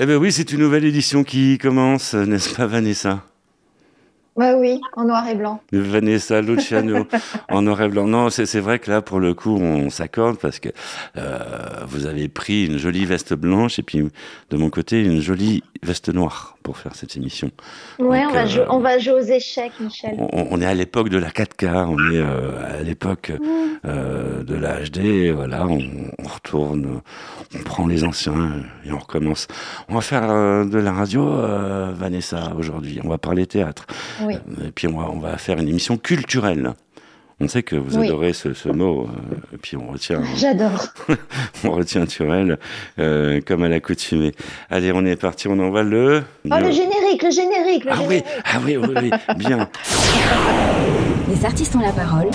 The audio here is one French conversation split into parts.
Eh bien oui, c'est une nouvelle édition qui commence, n'est-ce pas Vanessa? Bah oui, en noir et blanc. Vanessa Luciano, en noir et blanc. Non, c'est vrai que là, pour le coup, on s'accorde parce que euh, vous avez pris une jolie veste blanche et puis de mon côté, une jolie veste noire pour faire cette émission. Ouais, on, va jouer, on, va jouer, aux échecs, Michel. On, est à l'époque de la 4K, on est euh, à l'époque euh, de la HD, voilà, on, retourne, on prend les anciens et on recommence. On va faire de la radio, Vanessa, aujourd'hui. On va parler théâtre. Et puis on va, faire une émission culturelle. On sait que vous adorez ce, mot, euh, et puis on retient. J'adore. on retient Turel euh, comme à l'accoutumée. Allez, on est parti, on envoie le. Oh, le, générique, le générique, le ah générique. oui, ah oui, oui, oui, bien. Les artistes ont la parole.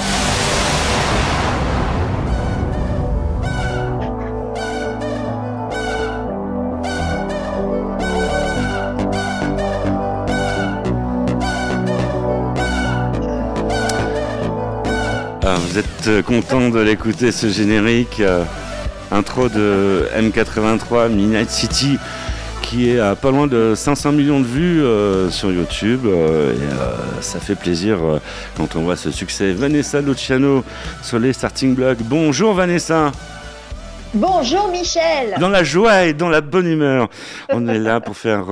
Vous êtes euh, content de l'écouter ce générique euh, intro de M83 Midnight City qui est à pas loin de 500 millions de vues euh, sur YouTube et ça fait plaisir quand on voit ce succès. Vanessa Luciano sur les starting blocks. Bonjour Vanessa. Bonjour Michel. Dans la joie et dans la bonne humeur. On est là pour faire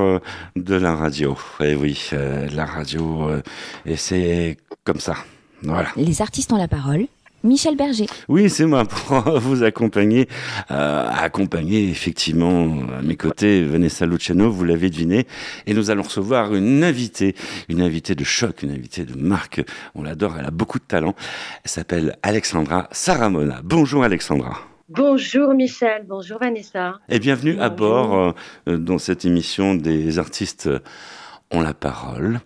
de la radio. Et oui, la radio et c'est comme ça. Les artistes ont la parole. Michel Berger. Oui, c'est moi pour vous accompagner, euh, accompagner effectivement à mes côtés Vanessa Luciano, vous l'avez deviné, et nous allons recevoir une invitée, une invitée de choc, une invitée de marque. On l'adore, elle a beaucoup de talent. Elle s'appelle Alexandra Saramona. Bonjour Alexandra. Bonjour Michel, bonjour Vanessa. Et bienvenue à bord euh, dans cette émission des artistes ont la parole.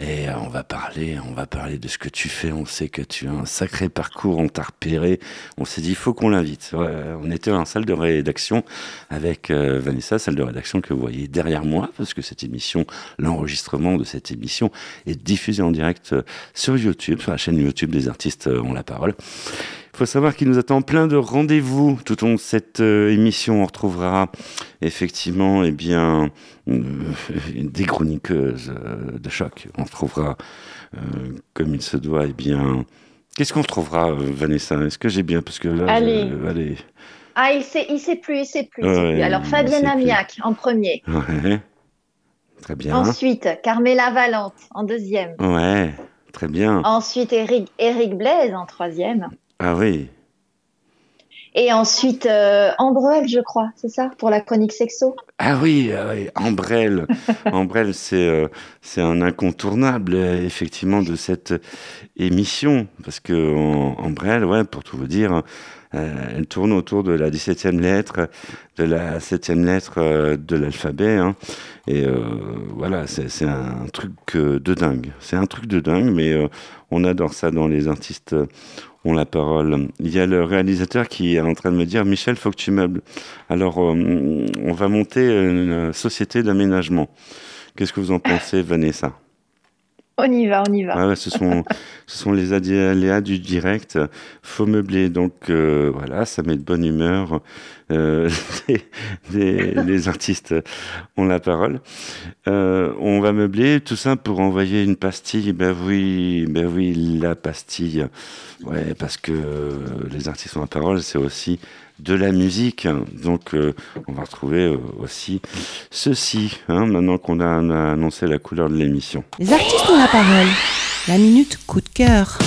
Et on va parler, on va parler de ce que tu fais. On sait que tu as un sacré parcours, on t'a repéré. On s'est dit, il faut qu'on l'invite. on était en salle de rédaction avec euh, Vanessa, salle de rédaction que vous voyez derrière moi, parce que cette émission, l'enregistrement de cette émission est diffusé en direct euh, sur YouTube, sur la chaîne YouTube des artistes euh, ont la parole. Il faut savoir qu'il nous attend plein de rendez-vous tout au long de cette émission. On retrouvera effectivement, eh bien, euh, des chroniqueuses euh, de choc. On trouvera, euh, comme il se doit, eh bien... Qu'est-ce qu'on trouvera, Vanessa? Est-ce que j'ai bien? Parce que là, allez. Ah, il sait, il sait plus, il sait plus. Alors, Fabienne Amiac en premier. Ouais. Très bien. Ensuite, Carmela Valente en deuxième. Ouais, très bien. Ensuite, Eric, Eric Blaise en troisième. Ah oui. Et ensuite, euh, Ambrelle, je crois, c'est ça, pour la chronique sexo Ah oui, ah oui Ambrelle. Ambrelle, c'est euh, c'est un incontournable, effectivement, de cette émission. Parce que Ambrelle, ouais, pour tout vous dire, euh, elle tourne autour de la 17e lettre, de la 7e lettre euh, de l'alphabet. Hein. Et euh, voilà, c'est un truc de dingue. C'est un truc de dingue, mais on adore ça dans les artistes ont la parole. Il y a le réalisateur qui est en train de me dire Michel, faut que tu meubles. Alors, euh, on va monter une société d'aménagement. Qu'est-ce que vous en pensez, Vanessa? On y va, on y va. Ce, sont, ce sont les aléas du direct. Faut meubler. Donc euh, voilà, ça met de bonne humeur. Euh, les artistes ont la parole. Euh, on va meubler tout ça pour envoyer une pastille. Ben oui, ben oui, la pastille. Ouais, parce que les artistes ont la parole, c'est aussi de la musique. Donc, euh, on va retrouver euh, aussi ceci, hein, maintenant qu'on a, a, annoncé la couleur de l'émission. Les artistes ont la parole. La minute coup de cœur.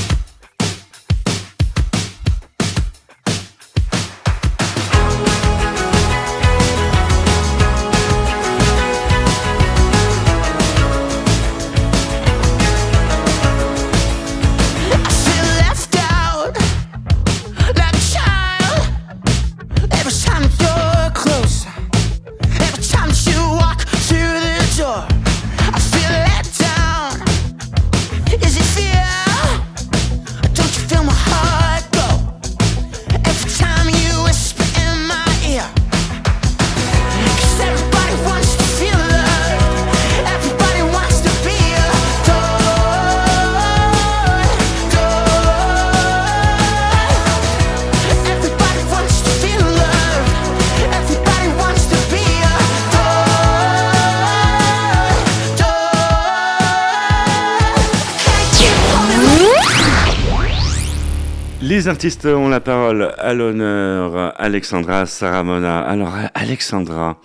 Artistes ont la parole à l'honneur. Alexandra Saramona. Alors, Alexandra,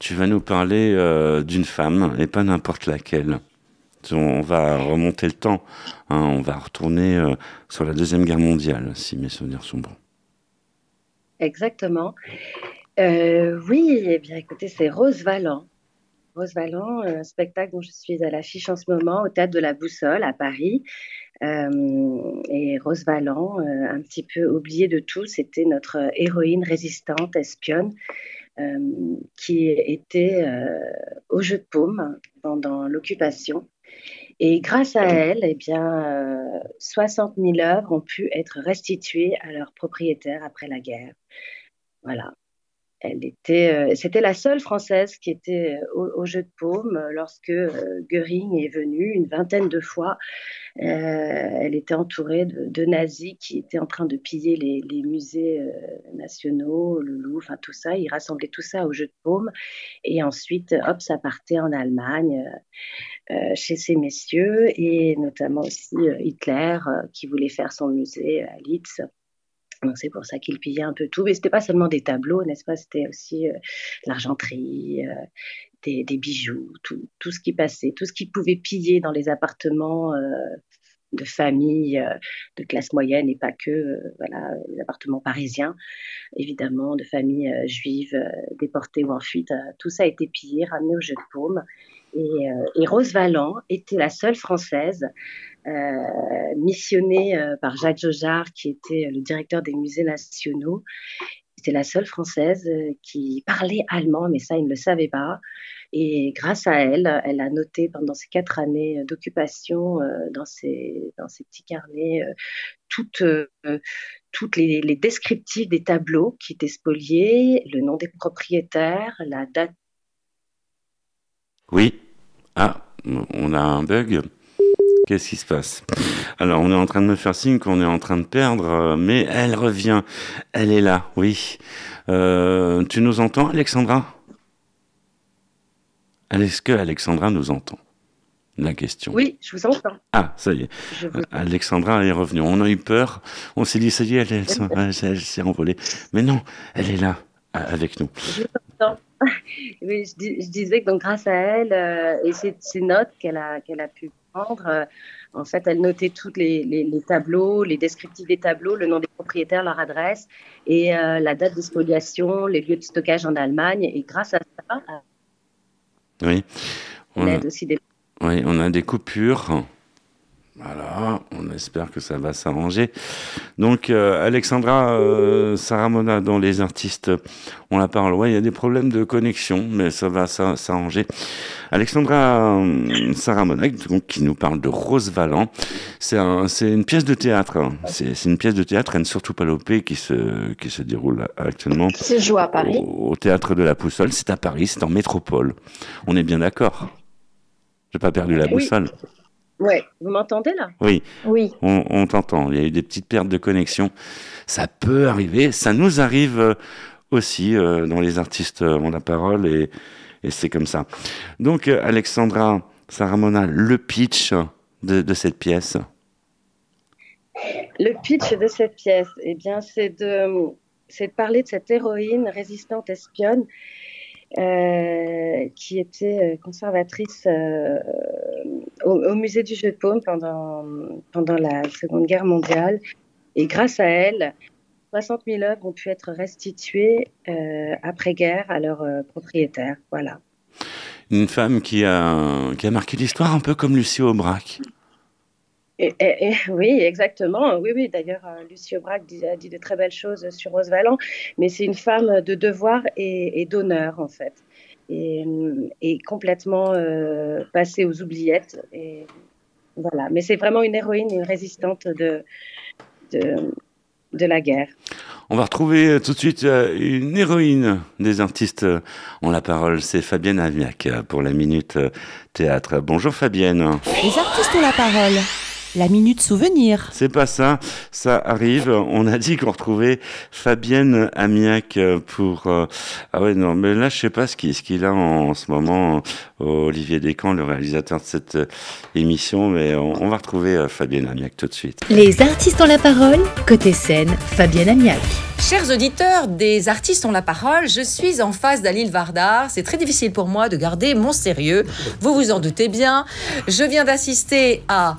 tu vas nous parler euh, d'une femme et pas n'importe laquelle. On va remonter le temps. Hein, on va retourner euh, sur la Deuxième Guerre mondiale, si mes souvenirs sont bons. Exactement. Euh, oui, eh bien, écoutez, c'est Rose Valland. Rose Valland, un spectacle dont je suis à l'affiche en ce moment au Théâtre de la Boussole à Paris. Euh, et Rose Valland, euh, un petit peu oubliée de tout, c'était notre héroïne résistante, espionne, euh, qui était au jeu de paume pendant l'occupation. Et grâce à elle, eh bien, 60 000 œuvres ont pu être restituées à leurs propriétaires après la guerre. Voilà. Euh, c'était la seule française qui était euh, au, jeu de paume euh, lorsque Goering est venu une vingtaine de fois. elle était entourée de, nazis qui étaient en train de piller les, musées nationaux, le Louvre, enfin tout ça. Ils rassemblaient tout ça au jeu de paume et ensuite, hop, ça partait en Allemagne chez ces messieurs et notamment aussi Hitler qui voulait faire son musée à Litz c'est pour ça qu'il pillait un peu tout. Mais ce n'était pas seulement des tableaux, n'est-ce pas? C'était aussi euh, l'argenterie, euh, des, bijoux, tout, tout, ce qui passait, tout ce qui pouvait piller dans les appartements euh, de familles de classe moyenne et pas que, voilà, les appartements parisiens, évidemment, de familles juives déportées ou en fuite. tout ça a été pillé, ramené au jeu de paume. Et, et Rose Valland était la seule française missionné euh, par Jacques Jojard, qui était le directeur des musées nationaux. C'était la seule française euh, qui parlait allemand, mais ça, il ne le savait pas. Et grâce à elle, elle a noté pendant ces quatre années d'occupation dans, ses, dans ses petits carnets toutes, toutes les, les, descriptifs des tableaux qui étaient spoliés, le nom des propriétaires, la date. Oui. Ah, on a un bug. Qu'est-ce qui se passe? Alors, on est en train de me faire signe qu'on est en train de perdre, euh, mais elle revient. Elle est là, oui. Euh, tu nous entends, Alexandra? Est-ce que Alexandra nous entend? La question. Oui, je vous entends. Ah, ça y est. Alexandra est revenue. On a eu peur. On s'est dit, ça y est, elle, s'est envolée. Mais non, elle est là, avec nous. Je oui, je, disais que donc grâce à elle euh, et ces, notes qu'elle a, qu'elle a pu euh, en fait, elle notait tous les, tableaux, les descriptifs des tableaux, le nom des propriétaires, leur adresse et euh, la date de spoliation, les lieux de stockage en Allemagne. Et grâce à ça, oui, on a, aussi des... oui, on a des coupures. Voilà, on espère que ça va s'arranger. Donc, euh, Alexandra euh, Saramona, dont les artistes ont la parole. Ouais, il y a des problèmes de connexion, mais ça va s'arranger. Alexandra euh, Saramona, donc, qui nous parle de Rose Valland. C'est un, une pièce de théâtre. Hein. C'est une pièce de théâtre, Anne surtout Palopé, qui se, qui se déroule actuellement. Se joue à Paris. Au, au théâtre de la Poussole. C'est à Paris, c'est en métropole. On est bien d'accord? J'ai pas perdu la boussole. Oui, vous m'entendez là? Oui. Oui. On, t'entend. Il y a eu des petites pertes de connexion. Ça peut arriver. Ça nous arrive euh, aussi euh, dans les artistes euh, ont la parole et, c'est comme ça. Donc, Alexandra Saramona, le pitch de, cette pièce? Le pitch de cette pièce, eh bien, c'est de, c'est de parler de cette héroïne résistante espionne euh, qui était euh, conservatrice euh, au, musée du Jeu de Paume pendant, pendant la Seconde Guerre mondiale. Et grâce à elle, 60 000 œuvres ont pu être restituées après-guerre à leurs propriétaires. Voilà. Une femme qui a, qui a marqué l'histoire un peu comme Lucie Aubrac. Et, oui, exactement. Oui, oui. D'ailleurs, euh, Lucie Aubrac a dit de très belles choses sur Rose Valland, mais c'est une femme de devoir et, d'honneur, en fait, et, complètement euh, passée aux oubliettes. Et voilà. Mais c'est vraiment une héroïne, une résistante de, de, de la guerre. On va retrouver euh, tout de suite une héroïne des artistes ont la parole, c'est Fabienne Aviac pour la Minute Théâtre. Bonjour Fabienne. Les artistes ont la parole. La minute souvenir. C'est pas ça, ça arrive. On a dit qu'on retrouvait Fabienne Amiac pour. euh, Ah ouais, non, mais là, je sais pas ce qu'il ce qu'il a en, en ce moment, euh, Olivier Descamps, le réalisateur de cette euh, émission, mais on, on va retrouver Fabienne Amiac tout de suite. Les artistes ont la parole, côté scène, Fabienne Amiac. Chers auditeurs des artistes ont la parole, je suis en face d'Alil Vardar. C'est très difficile pour moi de garder mon sérieux. Vous vous en doutez bien. Je viens d'assister à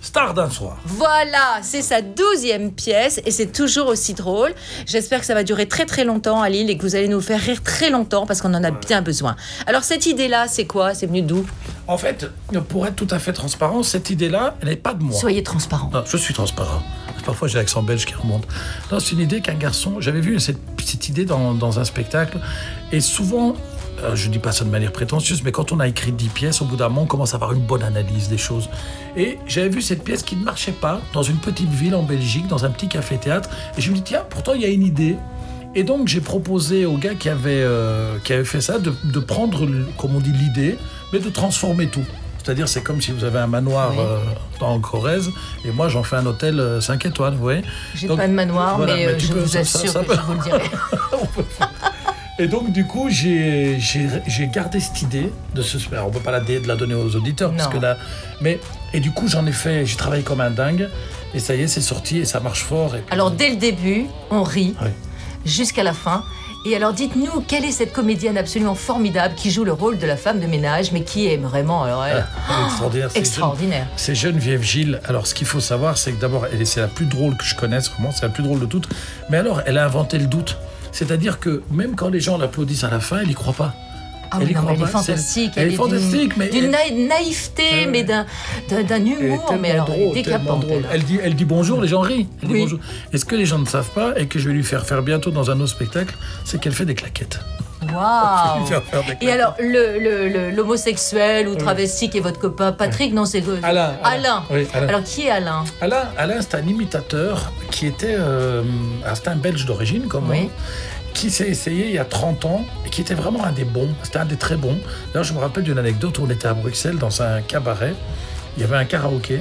Star d'un soir. Voilà, c'est sa douzième pièce et c'est toujours aussi drôle. J'espère que ça va durer très très longtemps à Lille et que vous allez nous faire rire très longtemps parce qu'on en a bien besoin. Alors cette idée-là, c'est quoi? C'est venu d'où? En fait, pour être tout à fait transparent, cette idée-là, elle n'est pas de moi. Soyez transparent. Non, je suis transparent. Parfois, j'ai l'accent belge qui remonte. Non, c'est une idée qu'un garçon. J'avais vu cette idée dans, dans un spectacle. Et souvent, euh, je dis pas ça de manière prétentieuse, mais quand on a écrit 10 pièces, au bout d'un moment, on commence à avoir une bonne analyse des choses. Et j'avais vu cette pièce qui ne marchait pas dans une petite ville en Belgique, dans un petit café-théâtre. Et je me dis, tiens, pourtant, il y a une idée. Et donc, j'ai proposé au gars qui avait, euh, qui avait fait ça de, de prendre, comme on dit, l'idée, mais de transformer tout. C'est-à-dire, c'est comme si vous avez un manoir Oui. euh, dans le Corrèze, et moi, j'en fais un hôtel 5 étoiles, vous voyez J'ai pas de manoir, voilà, mais, mais euh, je peux- vous ça- assure ça que je vous le dirai. Et donc, du coup, j'ai gardé cette idée de ce alors, on peut pas la, dé- de la donner aux auditeurs, parce Non. que là. Mais, et du coup, j'en ai fait, j'ai travaillé comme un dingue, et ça y est, c'est sorti, et ça marche fort. Et puis- Alors dès le début, on rit jusqu'à la fin. Et alors dites-nous, quelle est cette comédienne absolument formidable qui joue le rôle de la femme de ménage, mais qui est vraiment alors, elle, est extraordinaire. c'est extraordinaire Jeune- C'est Geneviève Gilles. Alors, ce qu'il faut savoir, c'est que d'abord, c'est la plus drôle que je connaisse, vraiment, c'est la plus drôle de toutes. Mais alors, elle a inventé le doute. C'est-à-dire que même quand les gens l'applaudissent à la fin, elle n'y croit pas. Ah Elle oui, y non, mais croit elle est fantastique. elle est fantastique, mais D'une elle- naïveté, Ouais. mais d'un humour, mais alors elle est décapante. elle. Dit, elle dit bonjour, les gens rient. Elle dit Oui. bonjour. Et ce que les gens ne savent pas, et que je vais lui faire faire bientôt dans un autre spectacle, c'est qu'elle fait des claquettes. Waouh Et alors, le- le- le- l'homosexuel ou travesti qui est votre copain, Patrick, non, c'est Alain. Alain. Oui, Alain. Alors, qui est Alain Alain, Alain, c'est un imitateur qui était. euh, c'est un belge d'origine, comme moi, qui s'est essayé il y a 30 ans et qui était vraiment un des bons. C'était un des très bons. D'ailleurs, je me rappelle d'une anecdote où on était à Bruxelles dans un cabaret. Il y avait un karaoké.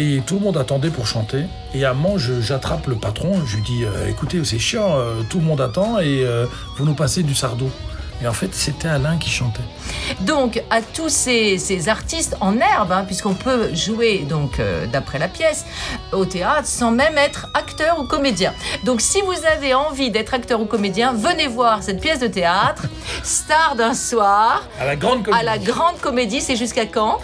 Et tout le monde attendait pour chanter. Et à un moment, j'attrape le patron. Je lui dis euh, Écoutez, c'est chiant, euh, tout le monde attend et euh, vous nous passez du sardo. Et en fait, c'était Alain qui chantait. Donc, à tous ces, ces artistes en herbe, hein, puisqu'on peut jouer, donc, euh, d'après la pièce, au théâtre, sans même être acteur ou comédien. Donc, si vous avez envie d'être acteur ou comédien, venez voir cette pièce de théâtre, Star d'un soir, À la grande à la comédie. Grande Comédie. C'est jusqu'à quand?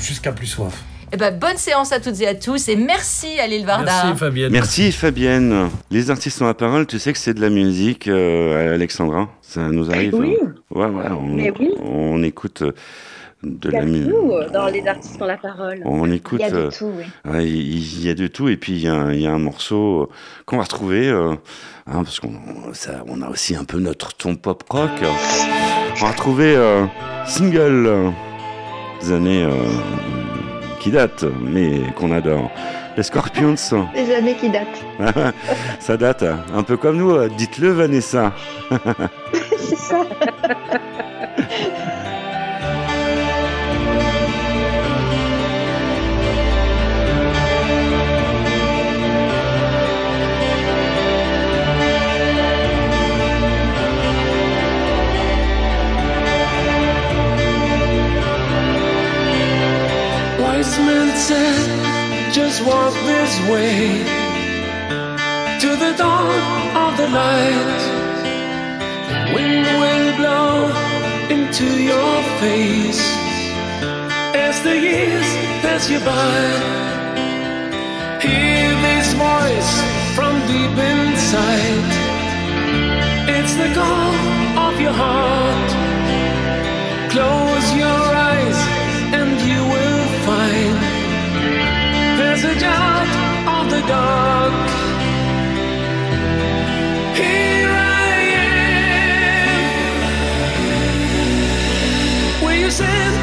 Jusqu'à plus soif. Eh ben, bonne séance à toutes et à tous, et merci à Lille Varda. Merci, Fabienne. Merci Fabienne. Les artistes ont la parole, tu sais que c'est de la musique, euh, Alexandra Ça nous arrive Oui. hein Ouais, ouais, on, Mais oui. on écoute euh, de Il y a la musique. tout euh, dans les artistes ont la parole. On Il écoute. y a de tout, oui. Ouais, il il y a de tout et puis il y, a un- il y a un morceau qu'on va retrouver euh, hein, parce qu'on on a aussi un peu notre ton pop rock. On va retrouver euh, single des années euh, qui datent mais qu'on adore. Les Scorpions, Des années qui datent. ça date un peu comme nous. euh, Dites-le Vanessa. C'est ça. said, just walk this way to the dawn of the light. Wind will blow into your face as the years pass you by. Hear this voice from deep inside. It's the call of your heart. Close send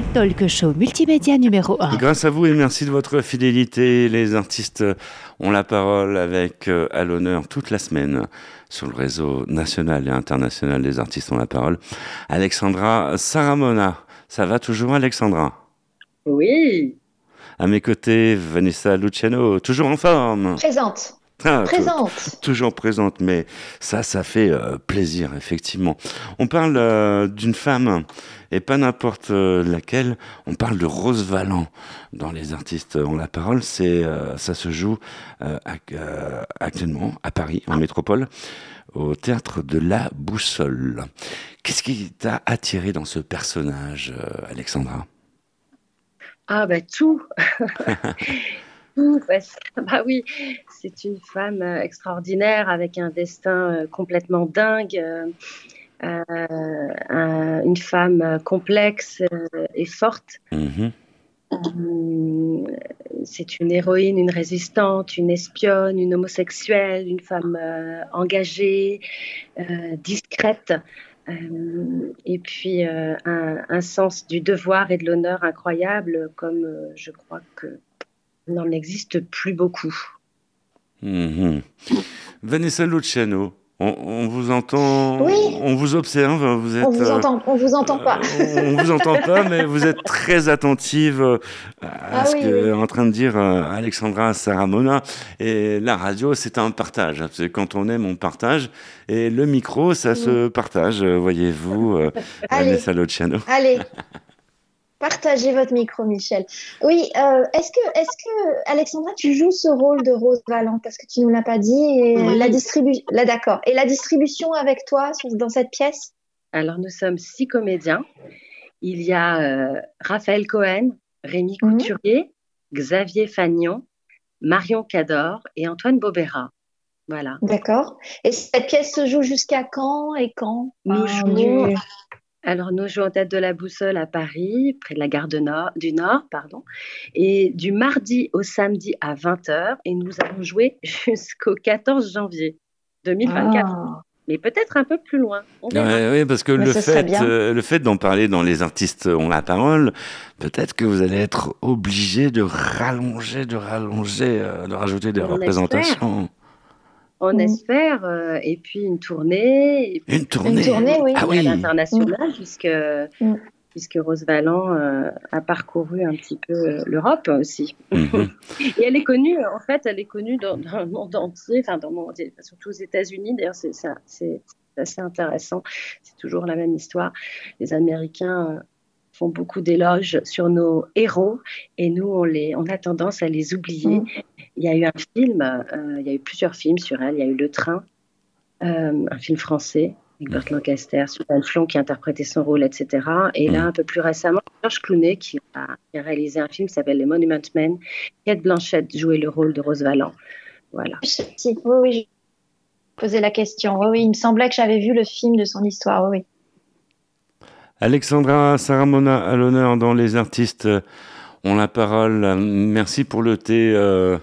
talk show multimédia numéro 1. Grâce à vous et merci de votre fidélité, les artistes ont la parole avec euh, à l'honneur toute la semaine sur le réseau national et international des artistes ont la parole. Alexandra Saramona, ça va toujours Alexandra? Oui, À mes côtés, Vanessa Luciano, toujours en forme. Présente. Présente. toujours présente, mais ça, ça fait euh, plaisir, effectivement. On parle euh, d'une femme, et pas n'importe euh, laquelle, on parle de Rose Valland. Dans Les artistes ont la parole, c'est, ça se joue ac- actuellement à Paris, en métropole, au théâtre de la Boussole. Qu'est-ce qui t'a attiré dans ce personnage, Alexandra? Ah bah tout. tout, parce que, bah oui, c'est une femme euh, extraordinaire avec un destin euh, complètement dingue, euh, un- une femme complexe euh, et forte. Mhm. Hum, C'est une héroïne, une résistante, une espionne, une homosexuelle, une femme engagée, discrète, et puis un, un sens du devoir et de l'honneur incroyable, comme je crois que n'en existe plus beaucoup. Mhm. Vanessa Luciano, on, on vous entend, Oui. on vous observe, vous êtes. On vous entend, on vous entend pas. euh, on vous entend pas, mais vous êtes très attentive euh, à Ah ce oui, que oui. est en train de dire euh, Alexandra Saramona. Et la radio, c'est un partage. C'est quand on aime, on partage. Et le micro, ça se partage, euh, voyez-vous. Vanessa Luciano. Allez, partagez votre micro, Michel. Oui, euh, est-ce que, est-ce que, Alexandra, tu joues ce rôle de Rose Valland parce que tu nous l'as pas dit et Oui. la distribution, là, d'accord. Et la distribution avec toi sur- dans cette pièce? Alors nous sommes six comédiens. Il y a euh, Raphaël Cohen, Rémi Mhm. Couturier, Xavier Fagnon, Marion Cador et Antoine Bobera. Voilà. D'accord. Et cette pièce se joue jusqu'à quand et quand? Nous jouons Alors, nous jouons Tête de la Boussole à Paris, près de la gare de Nord, du Nord, pardon, et du mardi au samedi à 20h, et nous allons jouer jusqu'au 14 janvier 2024, Ah. mais peut-être un peu plus loin. Oui, parce que Mais le fait, euh, le fait d'en parler dans les artistes ont la parole, peut-être que vous allez être obligé de rallonger, de rallonger, euh, de rajouter des On représentations. On Mm. espère, euh, et puis une tournée, et puis Une tournée. tournée, oui. Ah à l'international, puisque, Mm. puisque Rose Valland euh, a parcouru un petit peu euh, l'Europe aussi. Mhm. Et elle est connue, en fait, elle est connue dans, dans le monde entier, enfin dans le monde entier, surtout aux États-Unis. D'ailleurs, c'est assez intéressant. C'est toujours la même histoire. Les Américains euh, font beaucoup d'éloges sur nos héros et nous, on, les, on a tendance à les oublier. Mm. Il y a eu un film, euh, il y a eu plusieurs films sur elle. Il y a eu Le Train, euh, un film français. Avec Burt Lancaster, Suzanne Flon qui interprétait son rôle, etc. Et là, Mm. un peu plus récemment, Georges Clooney qui a, qui a réalisé un film qui s'appelle Les Monument Men. Kate Blanchett jouait le rôle de Rose Valland. Voilà. Oui, oui, je posais la question. Oui, oui, il me semblait que j'avais vu le film de son histoire. Oui. Alexandra Saramona à l'honneur dans Les artistes euh, ont la parole. Euh, Merci pour le thé, euh,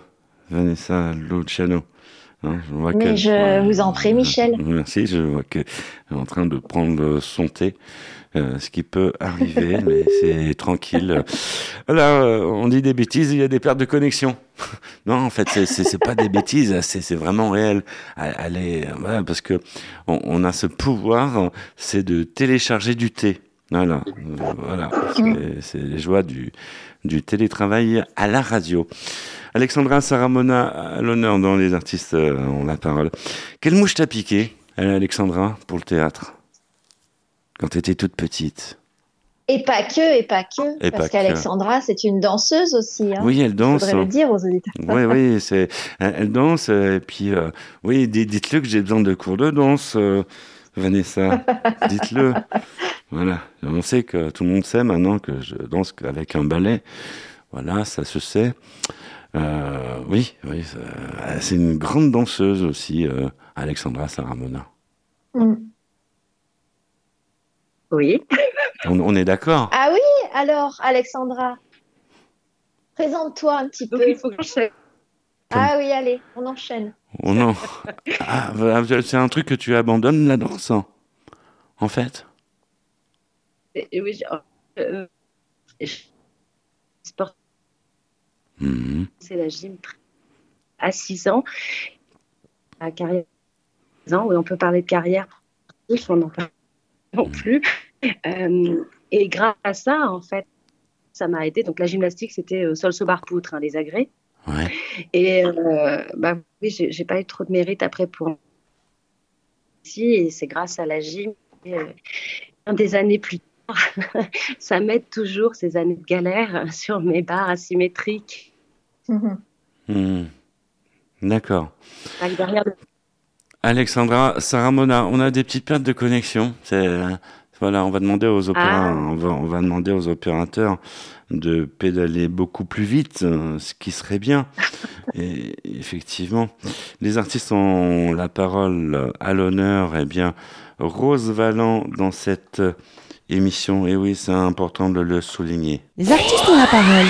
Vanessa Luciano. Hein, je vois Mais que- je vous en prie, Michel. Merci, je vois qu'elle est en train de prendre son thé. euh, ce qui peut arriver, mais c'est tranquille. Là, euh, on dit des bêtises, il y a des pertes de connexion. non, en fait, c'est- pas des bêtises, c'est c'est vraiment réel. Voilà, parce que on, on a ce pouvoir, c'est de télécharger du thé. Voilà, voilà. C'est- c'est les joies du, du télétravail à la radio. Alexandra Saramona à l'honneur dans Les artistes euh, ont la parole. Quelle mouche t'a piqué, Alexandra, pour le théâtre? Quand tu étais toute petite Et pas que, et pas que. Et parce que. qu'Alexandra, c'est une danseuse aussi. Hein. Oui, elle danse. Faudrait le dire aux auditeurs. Oui, oui, c'est, elle, danse. Et puis, euh, oui, di- dites-le que j'ai besoin de cours de danse, euh, Vanessa. dites-le. Voilà. On sait que tout le monde sait maintenant que je danse avec un ballet. Voilà, ça se sait. Euh, oui, oui, c'est une grande danseuse aussi, euh, Alexandra Saramona. Mm. Oui. On, on est d'accord Ah oui, alors, Alexandra, présente-toi un petit Donc peu. il faut que je... Ah oui, allez, on enchaîne. Oh non. Ah, voilà, c'est un truc que tu abandonnes, la danse, en fait oui, je- euh, sport, Mhm. c'est la gym à 6 ans, à carrière 6 ans, oui, on peut parler de carrière, on n'en parle non plus. Euh, et grâce à ça, en fait, ça m'a aidé. Donc la gymnastique, c'était euh, sol sous barre poutre, hein, les agrès. Ouais. Et euh, bah oui, j'ai pas eu trop de mérite après pour ici, et c'est grâce à la gym. Et, euh, des années plus tard, ça m'aide toujours ces années de galère sur mes barres asymétriques. Mhm. Mhm. D'accord. Alexandra, Sarah Mona, on a des petites pertes de connexion. C'est euh, voilà, on va demander aux opéra- Ah. on va, on va demander aux opérateurs de pédaler beaucoup plus vite, euh, ce qui serait bien. Et effectivement, les artistes ont la parole à l'honneur. Eh bien, Rose Valland dans cette euh, émission. Et oui, c'est important de le souligner. Les artistes ont la parole.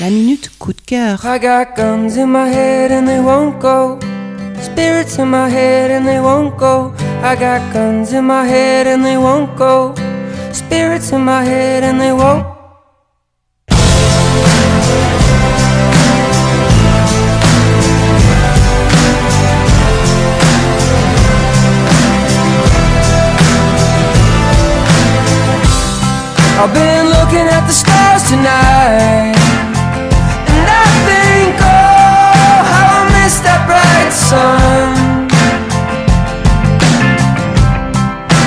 La minute coup de cœur. I got guns in my head and they won't go. Spirits in my head and they won't go. I got guns in my head and they won't go. Spirits in my head and they won't. I've been looking at the stars tonight.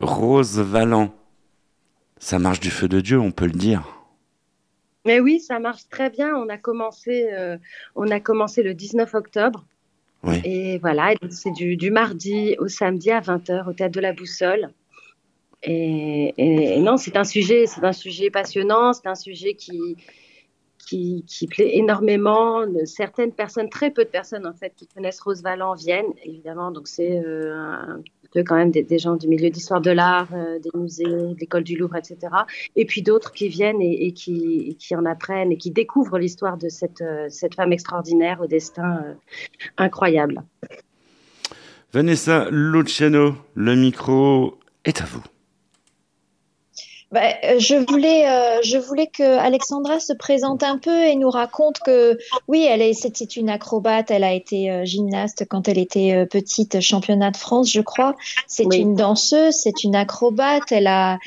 Rose Valland, ça marche du feu de Dieu, on peut le dire. Mais oui, ça marche très bien. On a commencé, euh, on a commencé le 19 octobre. Oui. Et voilà, c'est du, du mardi au samedi à 20h au Théâtre de la Boussole. Et, et- et non, c'est un sujet, c'est un sujet passionnant, c'est un sujet qui, qui, qui plaît énormément. Certaines personnes, très peu de personnes en fait, qui connaissent Rose Valland viennent, évidemment. Donc c'est euh, un peu quand même des, gens du milieu d'histoire de l'art, euh, des musées, de l'école du Louvre, etc. Et puis d'autres qui viennent et, qui, qui en apprennent et qui découvrent l'histoire de cette, euh, cette femme extraordinaire au destin euh, incroyable. Vanessa Luciano, le micro est à vous. Bah, euh, je voulais, euh, je voulais que Alexandra se présente un peu et nous raconte que oui, elle est, c'était une acrobate. Elle a été euh, gymnaste quand elle était euh, petite, championnat de France, je crois. C'est Oui. une danseuse, c'est une acrobate. Elle a,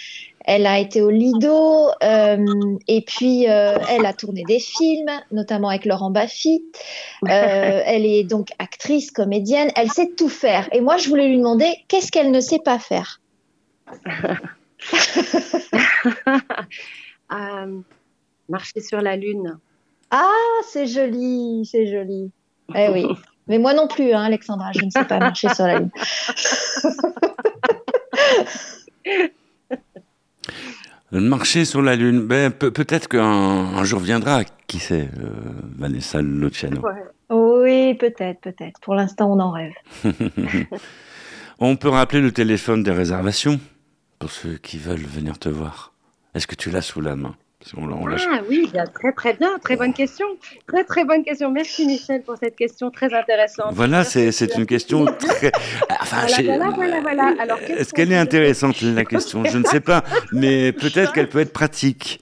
elle a été au Lido euh, et puis euh, elle a tourné des films, notamment avec Laurent Baffy. Euh, elle est donc actrice, comédienne. Elle sait tout faire. Et moi, je voulais lui demander qu'est-ce qu'elle ne sait pas faire? Euh, marcher sur la lune. Ah, c'est joli, c'est joli. Eh oui. Mais moi non plus, hein, Alexandra, je ne sais pas marcher sur la lune. Marcher sur la Lune, ben, pe- peut-être qu'un un jour viendra, qui sait, euh, Vanessa Luciano. Oui, peut-être, peut-être. Pour l'instant, on en rêve. On peut rappeler le téléphone des réservations pour ceux qui veulent venir te voir. Est-ce que tu l'as sous la main? On l'a- Ah oui, bien, très très bien, très bonne question. Très très bonne question. Merci Michel pour cette question très intéressante. Voilà, c'est c'est une question très. Enfin, Voilà, voilà, voilà, voilà. Alors, qu'est-ce Est-ce qu'elle est intéressante la question? Je ne sais pas, mais peut-être qu'elle peut être pratique.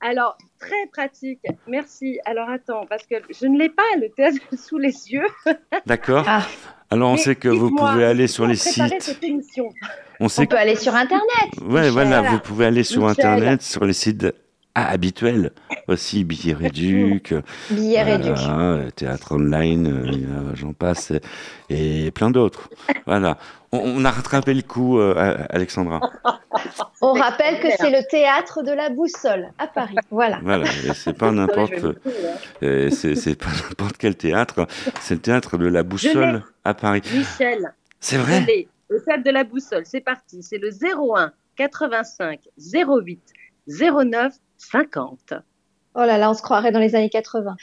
Alors, très pratique. Merci. Alors, attends, parce que je ne l'ai pas le test sous les yeux. D'accord Ah. Alors on Mais sait que vous pouvez aller sur les sites. On sait On que peut aller sur Internet. Ouais, voilà, vous pouvez aller sur Michel. Internet, sur les sites ah, habituels aussi, billets réducs, Billet réduit. voilà, théâtre online, euh, j'en passe, et, et plein d'autres. Voilà. On, on a rattrapé le coup, euh, à- Alexandra. On rappelle que c'est le théâtre de la boussole à Paris. Voilà. Voilà, et c'est pas n'importe, hein. euh, c'est pas n'importe quel théâtre, c'est le théâtre de la boussole à Paris. Michel, C'est vrai? l'ai. Le théâtre de la boussole, c'est parti. C'est le 01 85 08 09 50. Oh là là, on se croirait dans les années 80.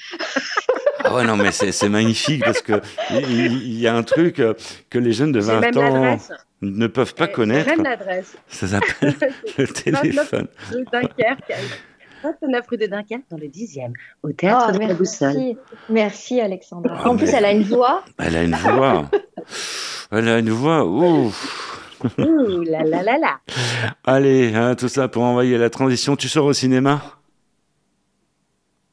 Ah ouais, non, mais c'est c'est magnifique parce que il il y, a un truc euh, que les jeunes de J'ai 20 même ans ne peuvent pas connaître. même l'adresse. Ça s'appelle le téléphone. Dunkerque. 29 rue de Dunkerque, dans le 10e, au théâtre Oh, de la Boussole. merci, merci Alexandra. Ah, en plus, elle a une voix. Elle a une voix. Elle a une voix. Ouf. Ouh là là là là. Allez, hein, tout ça pour envoyer la transition. Tu sors au cinéma?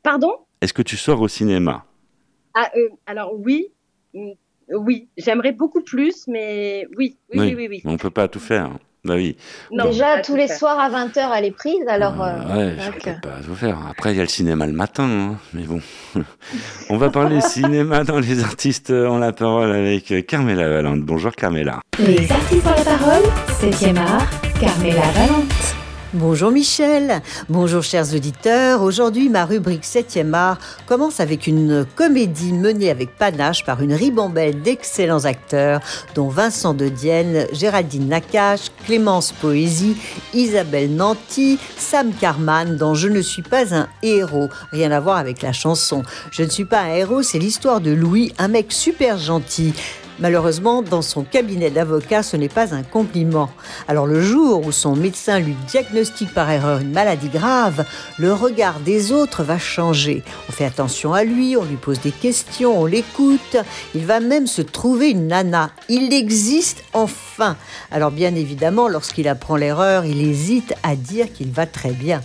Pardon? Est-ce que tu sors au cinéma? Ah, euh, Alors oui, mm, oui, j'aimerais beaucoup plus, mais oui, oui, oui, oui. oui. On peut pas tout faire. Bah oui. Non, Déjà, pas tous les faire. soirs à 20h, elle est prise. Alors, Euh, euh, ouais, je donc, peux pas tout faire. Après, il y a le cinéma le matin, hein, mais bon. On va parler cinéma dans les artistes en la parole avec Carmela Valente. Bonjour Carmela. Les artistes ont la parole, 7e art, Carmela Valente. Bonjour Michel, bonjour chers auditeurs. Aujourd'hui, ma rubrique 7e art commence avec une comédie menée avec panache par une ribambelle d'excellents acteurs, dont Vincent de Dienne, Géraldine Nakache, Clémence Poésie, Isabelle Nanty, Sam Carman, dans Je ne suis pas un héros. Rien à voir avec la chanson. Je ne suis pas un héros, c'est l'histoire de Louis, un mec super gentil. Malheureusement, dans son cabinet d'avocat, ce n'est pas un compliment. Alors le jour où son médecin lui diagnostique par erreur une maladie grave, le regard des autres va changer. On fait attention à lui, on lui pose des questions, on l'écoute. Il va même se trouver une nana. Il existe enfin. Alors bien évidemment, lorsqu'il apprend l'erreur, il hésite à dire qu'il va très bien.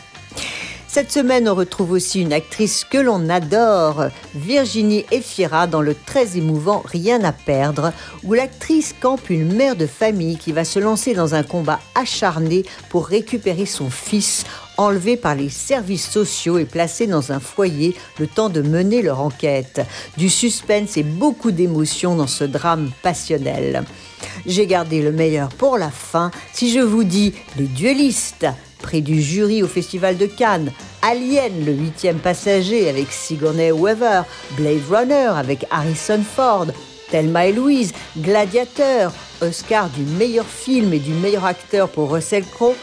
Cette semaine, on retrouve aussi une actrice que l'on adore, Virginie Efira, dans le très émouvant Rien à perdre, où l'actrice campe une mère de famille qui va se lancer dans un combat acharné pour récupérer son fils, enlevé par les services sociaux et placé dans un foyer le temps de mener leur enquête. Du suspense et beaucoup d'émotion dans ce drame passionnel. J'ai gardé le meilleur pour la fin. Si je vous dis Les Duellistes, prix du jury au Festival de Cannes, Alien, le huitième passager avec Sigourney Weaver, Blade Runner avec Harrison Ford, Thelma et Louise, Gladiateur, Oscar du meilleur film et du meilleur acteur pour Russell Crowe,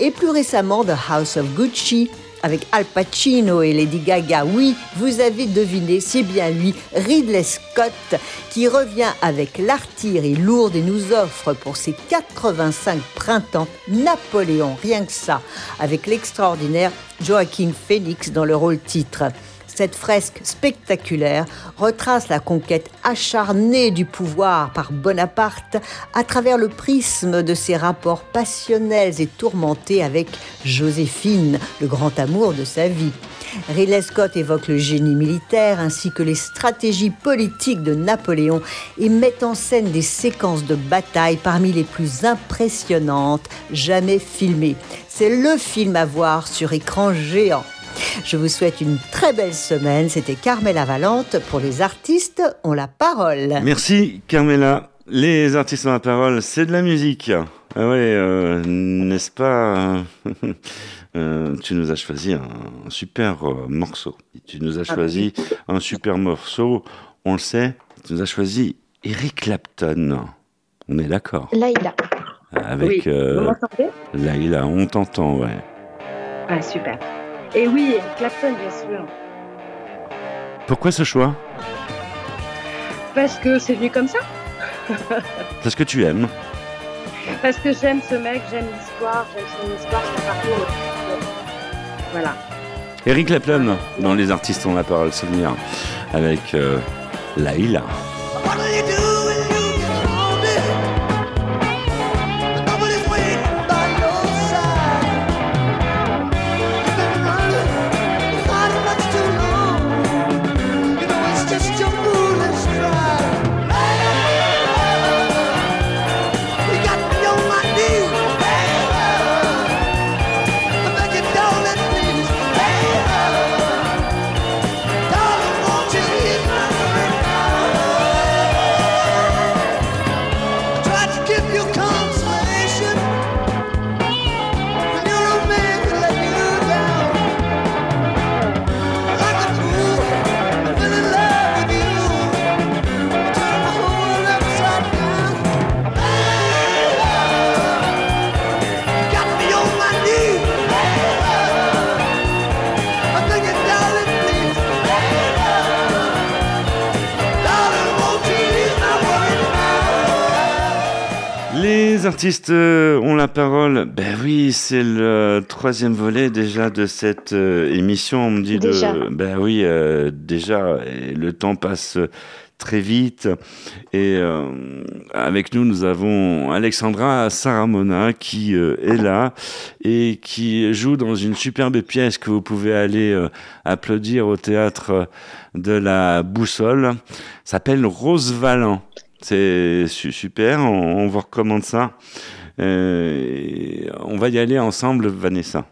et plus récemment The House of Gucci avec Al Pacino et Lady Gaga. Oui, vous avez deviné, c'est bien lui, Ridley Scott, qui revient avec l'artillerie lourde et nous offre pour ses 85 printemps Napoléon, rien que ça, avec l'extraordinaire Joaquin Phoenix dans le rôle titre. Cette fresque spectaculaire retrace la conquête acharnée du pouvoir par Bonaparte à travers le prisme de ses rapports passionnels et tourmentés avec Joséphine, le grand amour de sa vie. Ridley Scott évoque le génie militaire ainsi que les stratégies politiques de Napoléon et met en scène des séquences de bataille parmi les plus impressionnantes jamais filmées. C'est le film à voir sur écran géant. Je vous souhaite une très belle semaine. C'était Carmela Valente. Pour les artistes, on la parole. Merci Carmela. Les artistes ont la parole, c'est de la musique. Ah ouais, euh, n'est-ce pas euh, euh, Tu nous as choisi un super euh, morceau. Tu nous as choisi un super morceau. On le sait, tu nous as choisi Eric Clapton. On est d'accord Laïla. Avec oui, vous euh, m'entendez? Laïla, on t'entend, ouais. Ah, super. Et oui, Eric Clapton, bien sûr. Pourquoi ce choix? Parce que c'est venu comme ça. Parce que tu aimes. Parce que j'aime ce mec, j'aime l'histoire, j'aime son histoire, son parcours. Voilà. Eric Clapton, dans Les artistes ont la parole, souvenir, avec euh, Laïla. Artistes euh, ont la parole. Ben oui, c'est le troisième volet déjà de cette euh, émission. On me dit Déjà. de. Ben oui, euh, déjà. Et le temps passe très vite. Et euh, avec nous, nous avons Alexandra Saramona qui euh, est là et qui joue dans une superbe pièce que vous pouvez aller euh, applaudir au théâtre de la Boussole. S'appelle Rose Valent. C'est su- super, on, on vous recommande ça. Euh, on va y aller ensemble, Vanessa.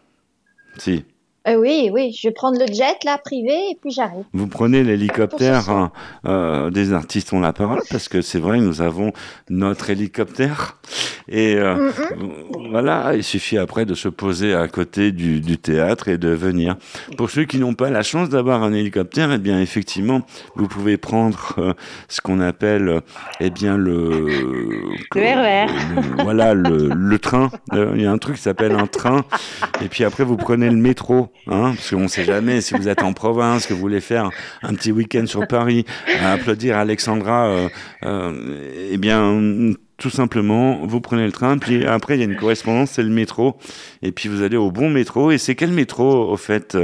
Si. Euh, oui, oui, je vais prendre le jet là privé et puis j'arrive. Vous prenez l'hélicoptère hein, euh, des artistes ont la parole parce que c'est vrai, nous avons notre hélicoptère et euh, voilà, il suffit après de se poser à côté du, du théâtre et de venir. Pour ceux qui n'ont pas la chance d'avoir un hélicoptère, eh bien effectivement, vous pouvez prendre euh, ce qu'on appelle euh, eh bien le, Le RER. le- voilà le, le train. Il y a un truc qui s'appelle un train et puis après vous prenez le métro, hein, parce qu'on ne sait jamais si vous êtes en province, que vous voulez faire un petit week-end sur Paris, applaudir Alexandra, euh, euh, eh bien tout simplement, vous prenez le train, puis après il y a une correspondance, c'est le métro, et puis vous allez au bon métro. Et c'est quel métro au fait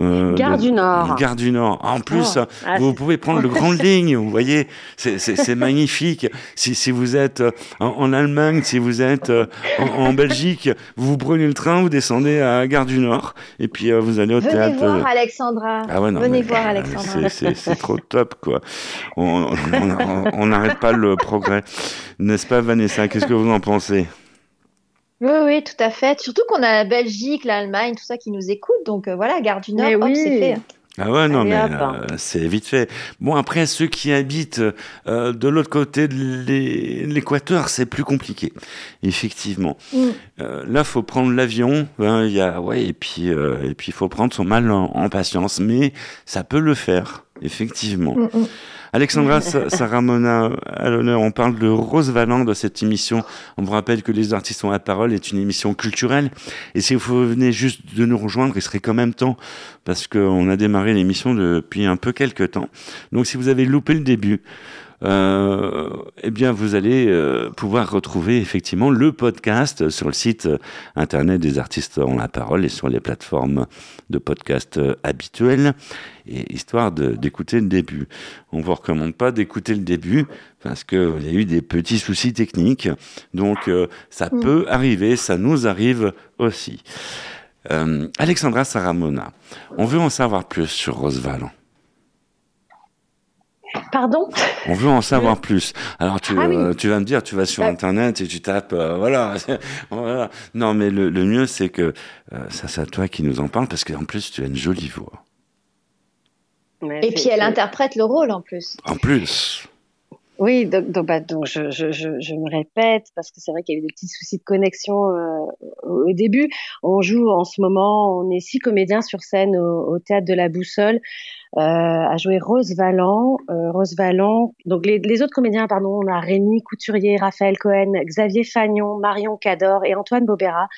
euh, euh, Gare du Nord. Gare du Nord. En plus, Oh. Ah, vous c'est- pouvez prendre le grande ligne. Vous voyez, c'est- magnifique. Si, si vous êtes euh, en, en Allemagne, si vous êtes euh, en, en Belgique, vous prenez le train, vous descendez à Gare du Nord, et puis euh, vous allez au Venez théâtre. voir euh, Alexandra. ah ouais, non, Venez mais, voir euh, Alexandra. c'est- trop top, quoi. On n'arrête pas le progrès. N'est-ce pas, Vanessa? Qu'est-ce que vous en pensez? Oui, oui, tout à fait. Surtout qu'on a la Belgique, l'Allemagne, tout ça qui nous écoute. Donc euh, voilà, Gare du Nord, oui. c'est fait. Ah ouais, non, Allez, mais euh, c'est vite fait. Bon, après, ceux qui habitent euh, de l'autre côté de l'é- l'équateur, c'est plus compliqué, effectivement. Mm. Euh, là, faut prendre l'avion, hein, il y a, ouais, et puis, euh, et puis, il faut prendre son mal en, en patience, mais ça peut le faire, effectivement. Mm, mm. Alexandra Sa- Saramona, à l'honneur, on parle de Rose Valland de cette émission. On vous rappelle que Les Artistes ont la parole est une émission culturelle. Et si vous venez juste de nous rejoindre, il serait quand même temps, parce qu'on a démarré l'émission depuis un peu quelques temps. Donc si vous avez loupé le début, euh, eh bien, vous allez euh, pouvoir retrouver effectivement le podcast sur le site euh, internet des artistes ont la parole et sur les plateformes de podcast euh, habituelles, et histoire d'écouter le début. On vous recommande pas d'écouter le début parce qu'il y a eu des petits soucis techniques, donc euh, ça Mm. peut arriver, ça nous arrive aussi. Alexandra Saramona, on veut en savoir plus sur Rose Valland. Pardon On veut en savoir plus. Alors tu, Ah oui. euh, tu vas me dire, tu vas sur Euh. internet et tu tapes, euh, voilà, voilà. Non, mais le, le mieux c'est que euh, ça c'est à toi qui nous en parle parce qu'en plus tu as une jolie voix. Et puis elle interprète le rôle en plus. En plus. Oui, donc, bah, donc je, je, je, je me répète parce que c'est vrai qu'il y a eu des petits soucis de connexion euh, au début. On joue en ce moment, on est six comédiens sur scène au, au théâtre de la Boussole euh, à jouer Rose Valland. Euh, Rose Valland. Donc les, les autres comédiens, pardon, on a Rémi Couturier, Raphaël Cohen, Xavier Fagnon, Marion Cador et Antoine Bobera.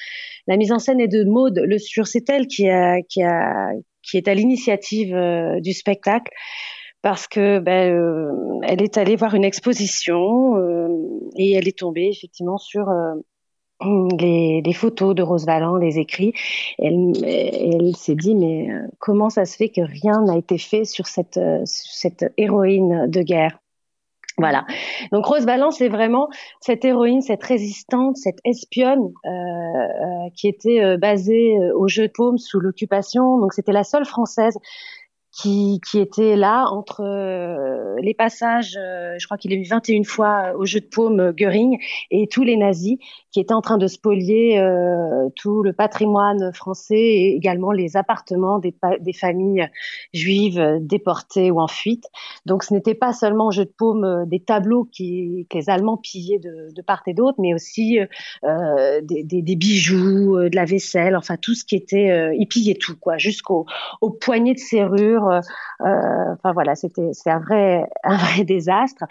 La mise en scène est de Maude Le Sur. C'est elle qui a, qui a, qui est à l'initiative euh, du spectacle parce que ben, euh, elle est allée voir une exposition euh, et elle est tombée effectivement sur euh, les, photos de Rose Valland, les écrits. Elle, elle s'est dit mais euh, comment ça se fait que rien n'a été fait sur cette, héroïne de guerre? Voilà. Donc Rose Valland, c'est vraiment cette héroïne, cette résistante, cette espionne qui était basée au jeu de paume sous l'occupation. Donc c'était la seule française qui, était là entre euh, les passages, euh, je crois qu'il est vu 21 fois au jeu de paume euh, Göring et tous les nazis qui étaient en train de spolier euh, tout le patrimoine français et également les appartements des, familles juives déportées ou en fuite. Donc ce n'était pas seulement jeu de paume euh, des tableaux qui, que les Allemands pillaient de, part et d'autre, mais aussi euh, des, bijoux, de la vaisselle, enfin tout ce qui était, ils pillaient tout quoi, jusqu'au aux poignées de serrure. Enfin voilà, c'était un vrai un vrai désastre.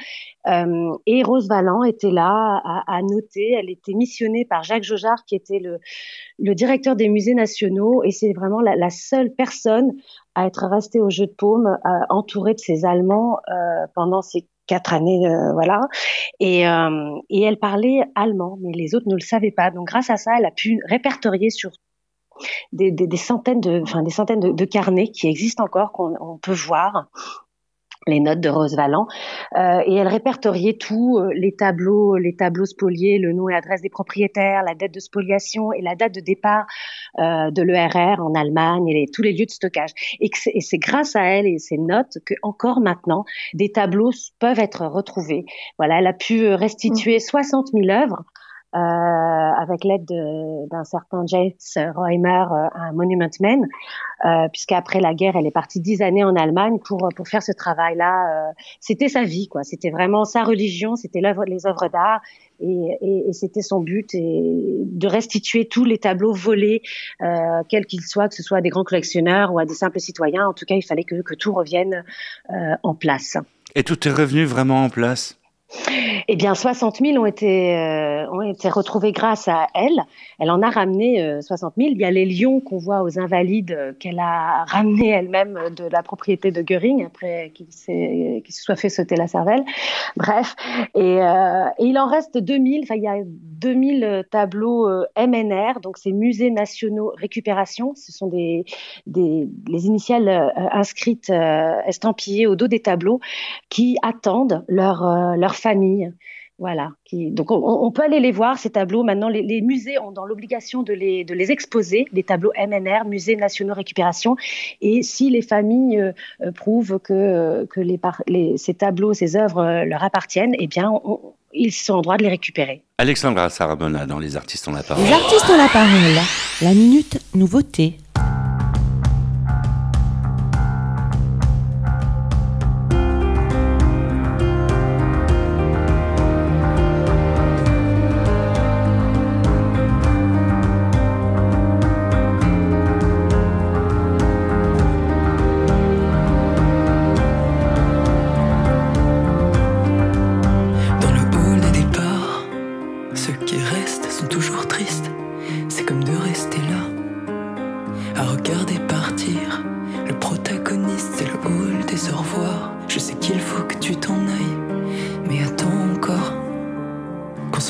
Et Rose Valland était là à, noter. Elle était par Jacques Jaujard, qui était le, directeur des musées nationaux, et c'est vraiment la, seule personne à être restée au jeu de paume, euh, entourée de ces Allemands euh, pendant ces quatre années, voilà. Et, elle parlait allemand, mais les autres ne le savaient pas. Donc grâce à ça, elle a pu répertorier sur des, centaines des centaines de, carnets qui existent encore, qu'on peut voir les notes de Rose Valland, euh, et elle répertoriait tout, euh, les tableaux, les tableaux spoliés, le nom et l'adresse des propriétaires, la date de spoliation et la date de départ euh, de l'ERR en Allemagne et tous les lieux de stockage. Et, c'est grâce à elle et ses notes que encore maintenant des tableaux peuvent être retrouvés. Voilà, elle a pu restituer 60 000 œuvres euh, avec l'aide d'un certain James Roimer, euh, un Monument Man, euh, puisqu'après la guerre, elle est partie dix années en Allemagne pour pour faire ce travail-là. c'était sa vie, quoi. C'était vraiment sa religion, c'était les œuvres d'art, et, c'était son but, de restituer tous les tableaux volés, euh, quels qu'ils soient, que ce soit à des grands collectionneurs ou à des simples citoyens. En tout cas, il fallait que, que tout revienne euh, en place. Et tout est revenu vraiment en place? Eh bien, 60 000 ont été, euh, ont été retrouvés grâce à elle. Elle en a ramené euh, 60 000. Il y a les lions qu'on voit aux Invalides euh, qu'elle a ramenés elle-même de la propriété de Göring après qu'il se soit fait sauter la cervelle. Bref, et, euh, il en reste 2000. Enfin, il y a 2000 tableaux MNR, donc c'est musées nationaux récupération. Ce sont des, des les initiales inscrites estampillées au dos des tableaux qui attendent leur leur famille. Voilà. Qui, donc on, peut aller les voir ces tableaux. Maintenant, les, musées ont dans l'obligation de les, de les exposer, les tableaux MNR, Musées Nationaux Récupération. Et si les familles euh, euh, prouvent que, que les, les, ces tableaux, ces œuvres euh, leur appartiennent, eh bien, ils sont en droit de les récupérer. Alexandra Sarabona dans Les artistes ont la parole. Les artistes ont la parole. La minute nouveauté.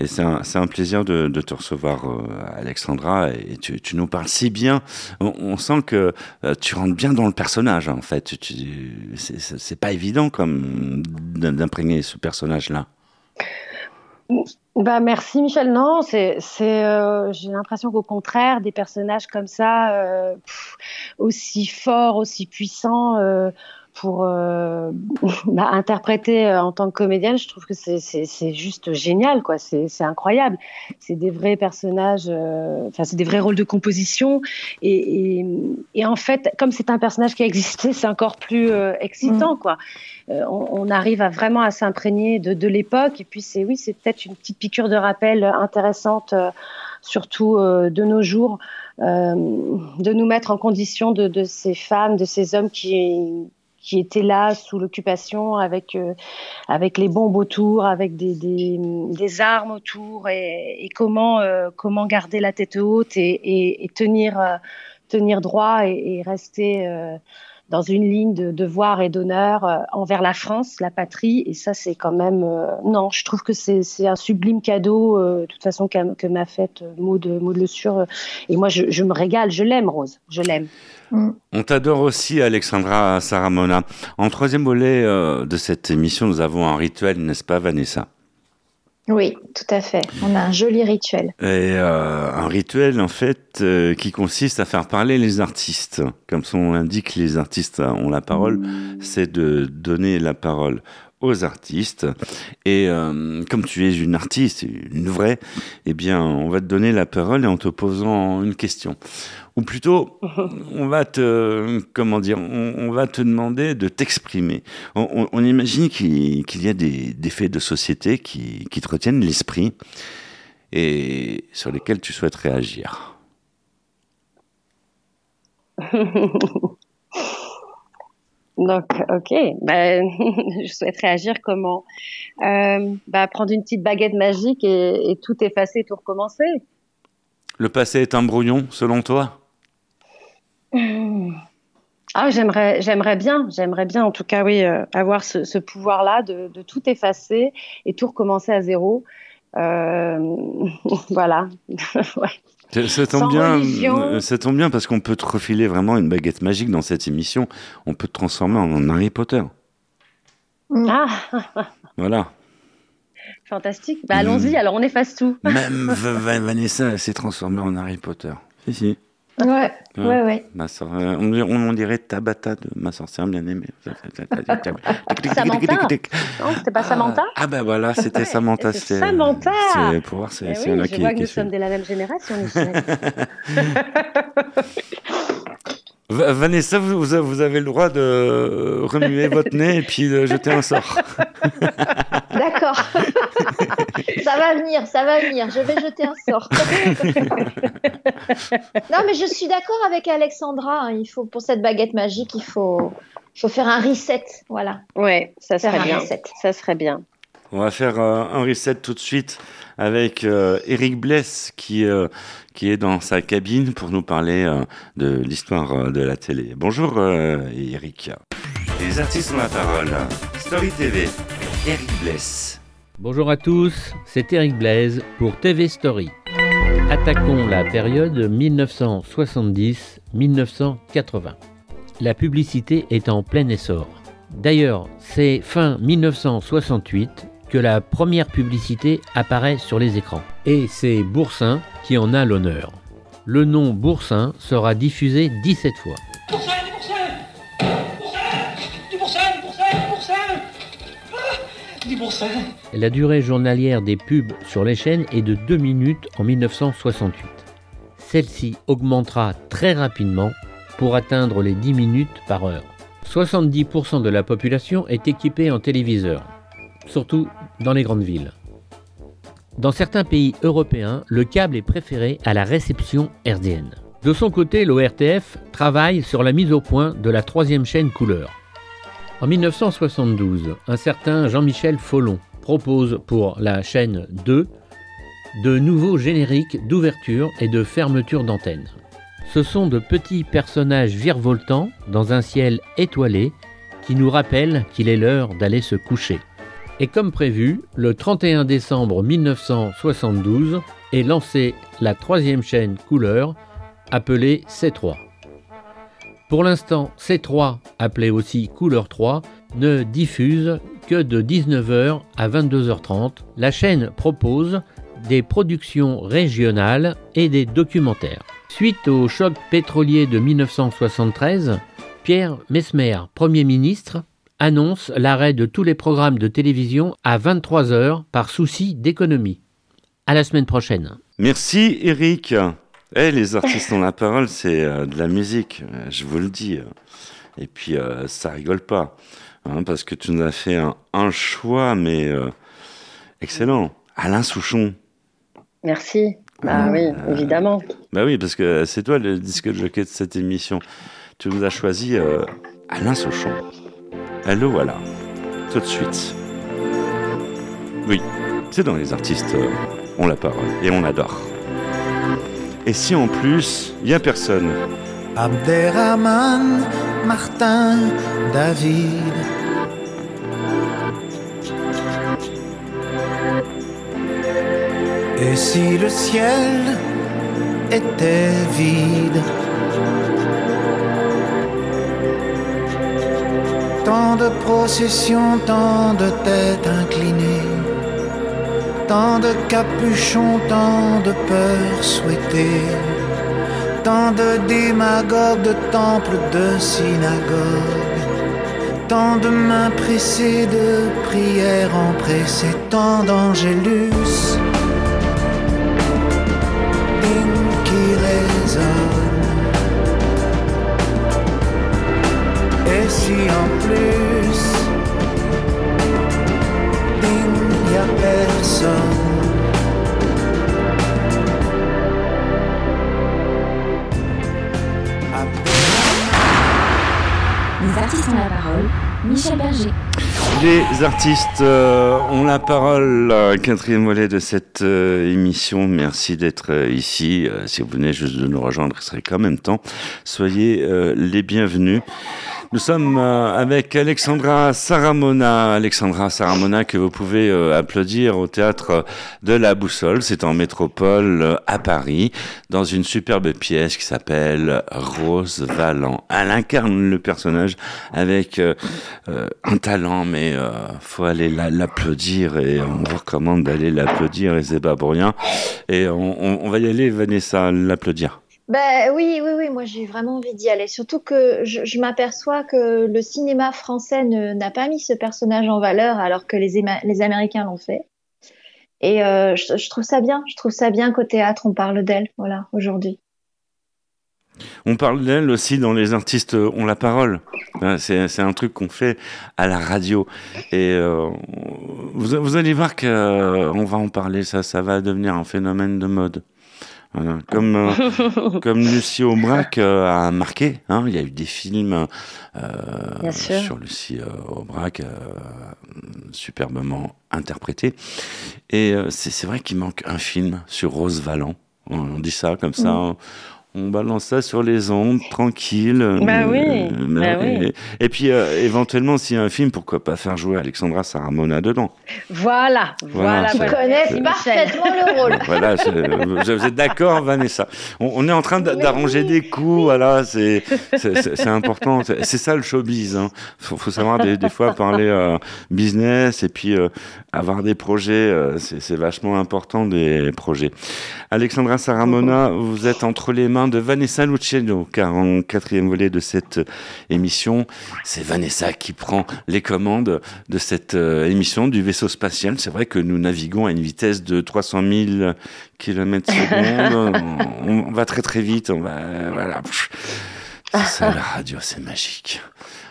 Et c'est un, plaisir de, te recevoir, euh, Alexandra. Et tu, nous parles si bien. On, sent que euh, tu rentres bien dans le personnage, en fait. C'est pas évident comme d'imprégner ce personnage-là. Bah merci Michel. Non, c'est, euh, j'ai l'impression qu'au contraire, des personnages comme ça, aussi forts, aussi puissants, pour euh, bah, interpréter euh, en tant que comédienne, je trouve que c'est juste génial, quoi. C'est incroyable. C'est des vrais personnages, euh, enfin, c'est des vrais rôles de composition. Et, et, et en fait, comme c'est un personnage qui a existé, c'est encore plus excitant, mm. quoi. On, on, arrive à vraiment à s'imprégner de, de l'époque. Et puis, c'est oui, c'est peut-être une petite piqûre de rappel intéressante, surtout de nos jours. de nous mettre en condition de, de, ces femmes, de ces hommes qui, qui étaient là sous l'occupation avec euh, avec les bombes autour, avec des, des, des armes autour et, et comment euh, comment garder la tête haute et, et, et tenir euh, tenir droit et, rester dans une ligne de devoir et d'honneur euh, envers la France, la patrie. Et ça, c'est quand même. Euh, non, je trouve que c'est un sublime cadeau, euh, de toute façon, que m'a fait Maud, Maud Le Sur. Et moi, je, je me régale. Je l'aime, Rose. Je l'aime. Mm. On t'adore aussi, Alexandra Saramona. En troisième volet de cette émission, nous avons un rituel, n'est-ce pas, Vanessa? Oui, tout à fait. On a un joli rituel. Et euh, un rituel, en fait, euh, qui consiste à faire parler les artistes. Comme son indique, les artistes ont la parole, c'est de donner la parole aux artistes. Et euh, comme tu es une artiste, une vraie, eh bien, on va te donner la parole en te posant une question. Ou plutôt, on va te, comment dire, on, on va te demander de t'exprimer. On, on- on imagine qu'il y a des, des faits de société qui, qui te retiennent l'esprit et sur lesquels tu souhaites réagir. Donc, ok, ben, je souhaite réagir comment? Euh, bah, Prendre une petite baguette magique et, et tout effacer, tout recommencer. Le passé est un brouillon, selon toi? Ah, j'aimerais, j'aimerais bien, j'aimerais bien, en tout cas, oui, euh, avoir ce, ce pouvoir-là de, de tout effacer et tout recommencer à zéro. Euh, voilà. Ouais. Ça- Ça tombe Sans bien, religion. euh, ça tombe bien parce qu'on peut te refiler vraiment une baguette magique dans cette émission. On peut te transformer en Harry Potter. Ah, Voilà. fantastique. Bah, allons-y, alors on efface tout. Même Vanessa s'est transformée en Harry Potter. Si, si. Ouais, ouais, ouais. Ma euh, on, dirait- on dirait Tabata de ma sorcière bien aimée. Samantha Non, c'était pas Samantha Ah ben voilà, c'était Ouais, Samantha. c'est Samantha. C'est pour voir, c'est Eh oui, là je qui, vois que qui nous suit. sommes de la même génération, Michel. Vanessa, vous, vous avez le droit de remuer votre nez et puis de jeter un sort. D'accord. ça va venir, ça va venir. Je vais jeter un sort. non, mais je suis d'accord avec Alexandra. hein. Il faut pour cette baguette magique, il faut, il faut faire un reset. Voilà. ouais, ça Faire serait bien. reset. Ça serait bien. On va faire euh, un reset tout de suite avec euh, Eric Bless qui, euh, qui est dans sa cabine pour nous parler euh, de l'histoire de la télé. Bonjour euh, Eric. Les artistes ont la parole. Story TV. Eric Bless. Bonjour à tous, c'est Eric Blaise pour TV Story. Attaquons la période 1970-1980. La publicité est en plein essor. D'ailleurs, c'est fin 1968 que la première publicité apparaît sur les écrans. Et c'est Boursin qui en a l'honneur. Le nom Boursin sera diffusé 17 fois. La durée journalière des pubs sur les chaînes est de 2 minutes en 1968. Celle-ci augmentera très rapidement pour atteindre les 10 minutes par heure. 70% de la population est équipée en téléviseur, surtout dans les grandes villes. Dans certains pays européens, le câble est préféré à la réception hertzienne. De son côté, l'ORTF travaille sur la mise au point de la troisième chaîne couleur. En 1972, un certain Jean-Michel Follon propose pour la chaîne 2 de nouveaux génériques d'ouverture et de fermeture d'antenne. Ce sont de petits personnages virevoltants dans un ciel étoilé qui nous rappellent qu'il est l'heure d'aller se coucher. Et comme prévu, le 31 décembre 1972 est lancée la troisième chaîne couleur appelée C3. Pour l'instant, C3, appelée aussi Couleur 3, ne diffuse que de 19h à 22h30. La chaîne propose des productions régionales et des documentaires. Suite au choc pétrolier de 1973, Pierre Mesmer, Premier ministre, annonce l'arrêt de tous les programmes de télévision à 23h par souci d'économie. À la semaine prochaine. Merci Eric. Eh, les artistes ont la parole, c'est euh, de la musique, je vous le dis. Et puis, euh, ça rigole pas. hein, parce que tu nous as fait un, un choix, mais euh, excellent. Alain Souchon. Merci. Bah oui, évidemment. Bah oui, parce que c'est toi le disque de jockey de cette émission. Tu nous as choisi Alain Souchon. Le voilà, tout de suite. Oui, c'est dans les artistes, on la parole et on adore. Et si en plus, il n'y a personne. Abderrahman, Martin, David. Et si le ciel était vide? Tant de processions, tant de têtes inclinées, tant de capuchons, tant de peurs souhaitées, tant de démagogues, de temples, de synagogues, tant de mains pressées de prières empressées, tant d'angélus. Qui. Et si en plus, Michel Berger. Les artistes euh, ont la parole, quatrième volet de cette euh, émission. Merci d'être euh, ici. Si vous venez juste de nous rejoindre, il serait quand même temps. Soyez les bienvenus. Nous sommes euh, avec Alexandra Saramona. Alexandra Saramona que vous pouvez euh, applaudir au théâtre de la Boussole. C'est en métropole euh, à Paris, dans une superbe pièce qui s'appelle Rose Vallant. Elle incarne le personnage avec un talent, mais faut aller la- l'applaudir et on vous recommande d'aller l'applaudir et c'est pas pour rien. Et on va y aller, Vanessa, l'applaudir. Ben oui, oui, oui, moi j'ai vraiment envie d'y aller. Surtout que je, m'aperçois que le cinéma français n'a pas mis ce personnage en valeur alors que les, Américains l'ont fait. Et euh, je, trouve ça bien. Je trouve ça bien qu'au théâtre on parle d'elle, voilà, aujourd'hui. On parle d'elle aussi dans Les artistes ont la parole. Euh, C'est un truc qu'on fait à la radio. Et euh, vous, vous allez voir qu'on va en parler, ça, ça va devenir un phénomène de mode. Comme, euh, comme Lucie Aubrac euh, a marqué, hein, il y a eu des films euh, sur Lucie Aubrac, superbement interprété. Et c'est vrai qu'il manque un film sur Rose Vallant. On, on dit ça comme ça. Mm. On balance ça sur les ondes, tranquille. Bah oui, Euh, bah et, oui. et puis, euh, éventuellement, s'il y a un film, pourquoi pas faire jouer Alexandra Saramona dedans? Voilà, Voilà, voilà. c'est- Tu voilà. connais Merci, parfaitement le rôle. voilà, vous êtes d'accord, Vanessa? On, on est en train d'a- d'arranger des coups, voilà, c'est important. C'est ça le showbiz. Hein. Faut, faut savoir des, des fois parler euh, business et puis euh, avoir des projets. euh, c'est c'est vachement important des projets. Alexandra Saramona, vous êtes entre les mains de Vanessa Luciano, car en quatrième volet de cette émission, c'est Vanessa qui prend les commandes de cette euh, émission du vaisseau spatial. C'est vrai que nous naviguons à une vitesse de 300 000 km secondes. on, on va très très vite. On va, voilà. C'est ça la radio, c'est magique.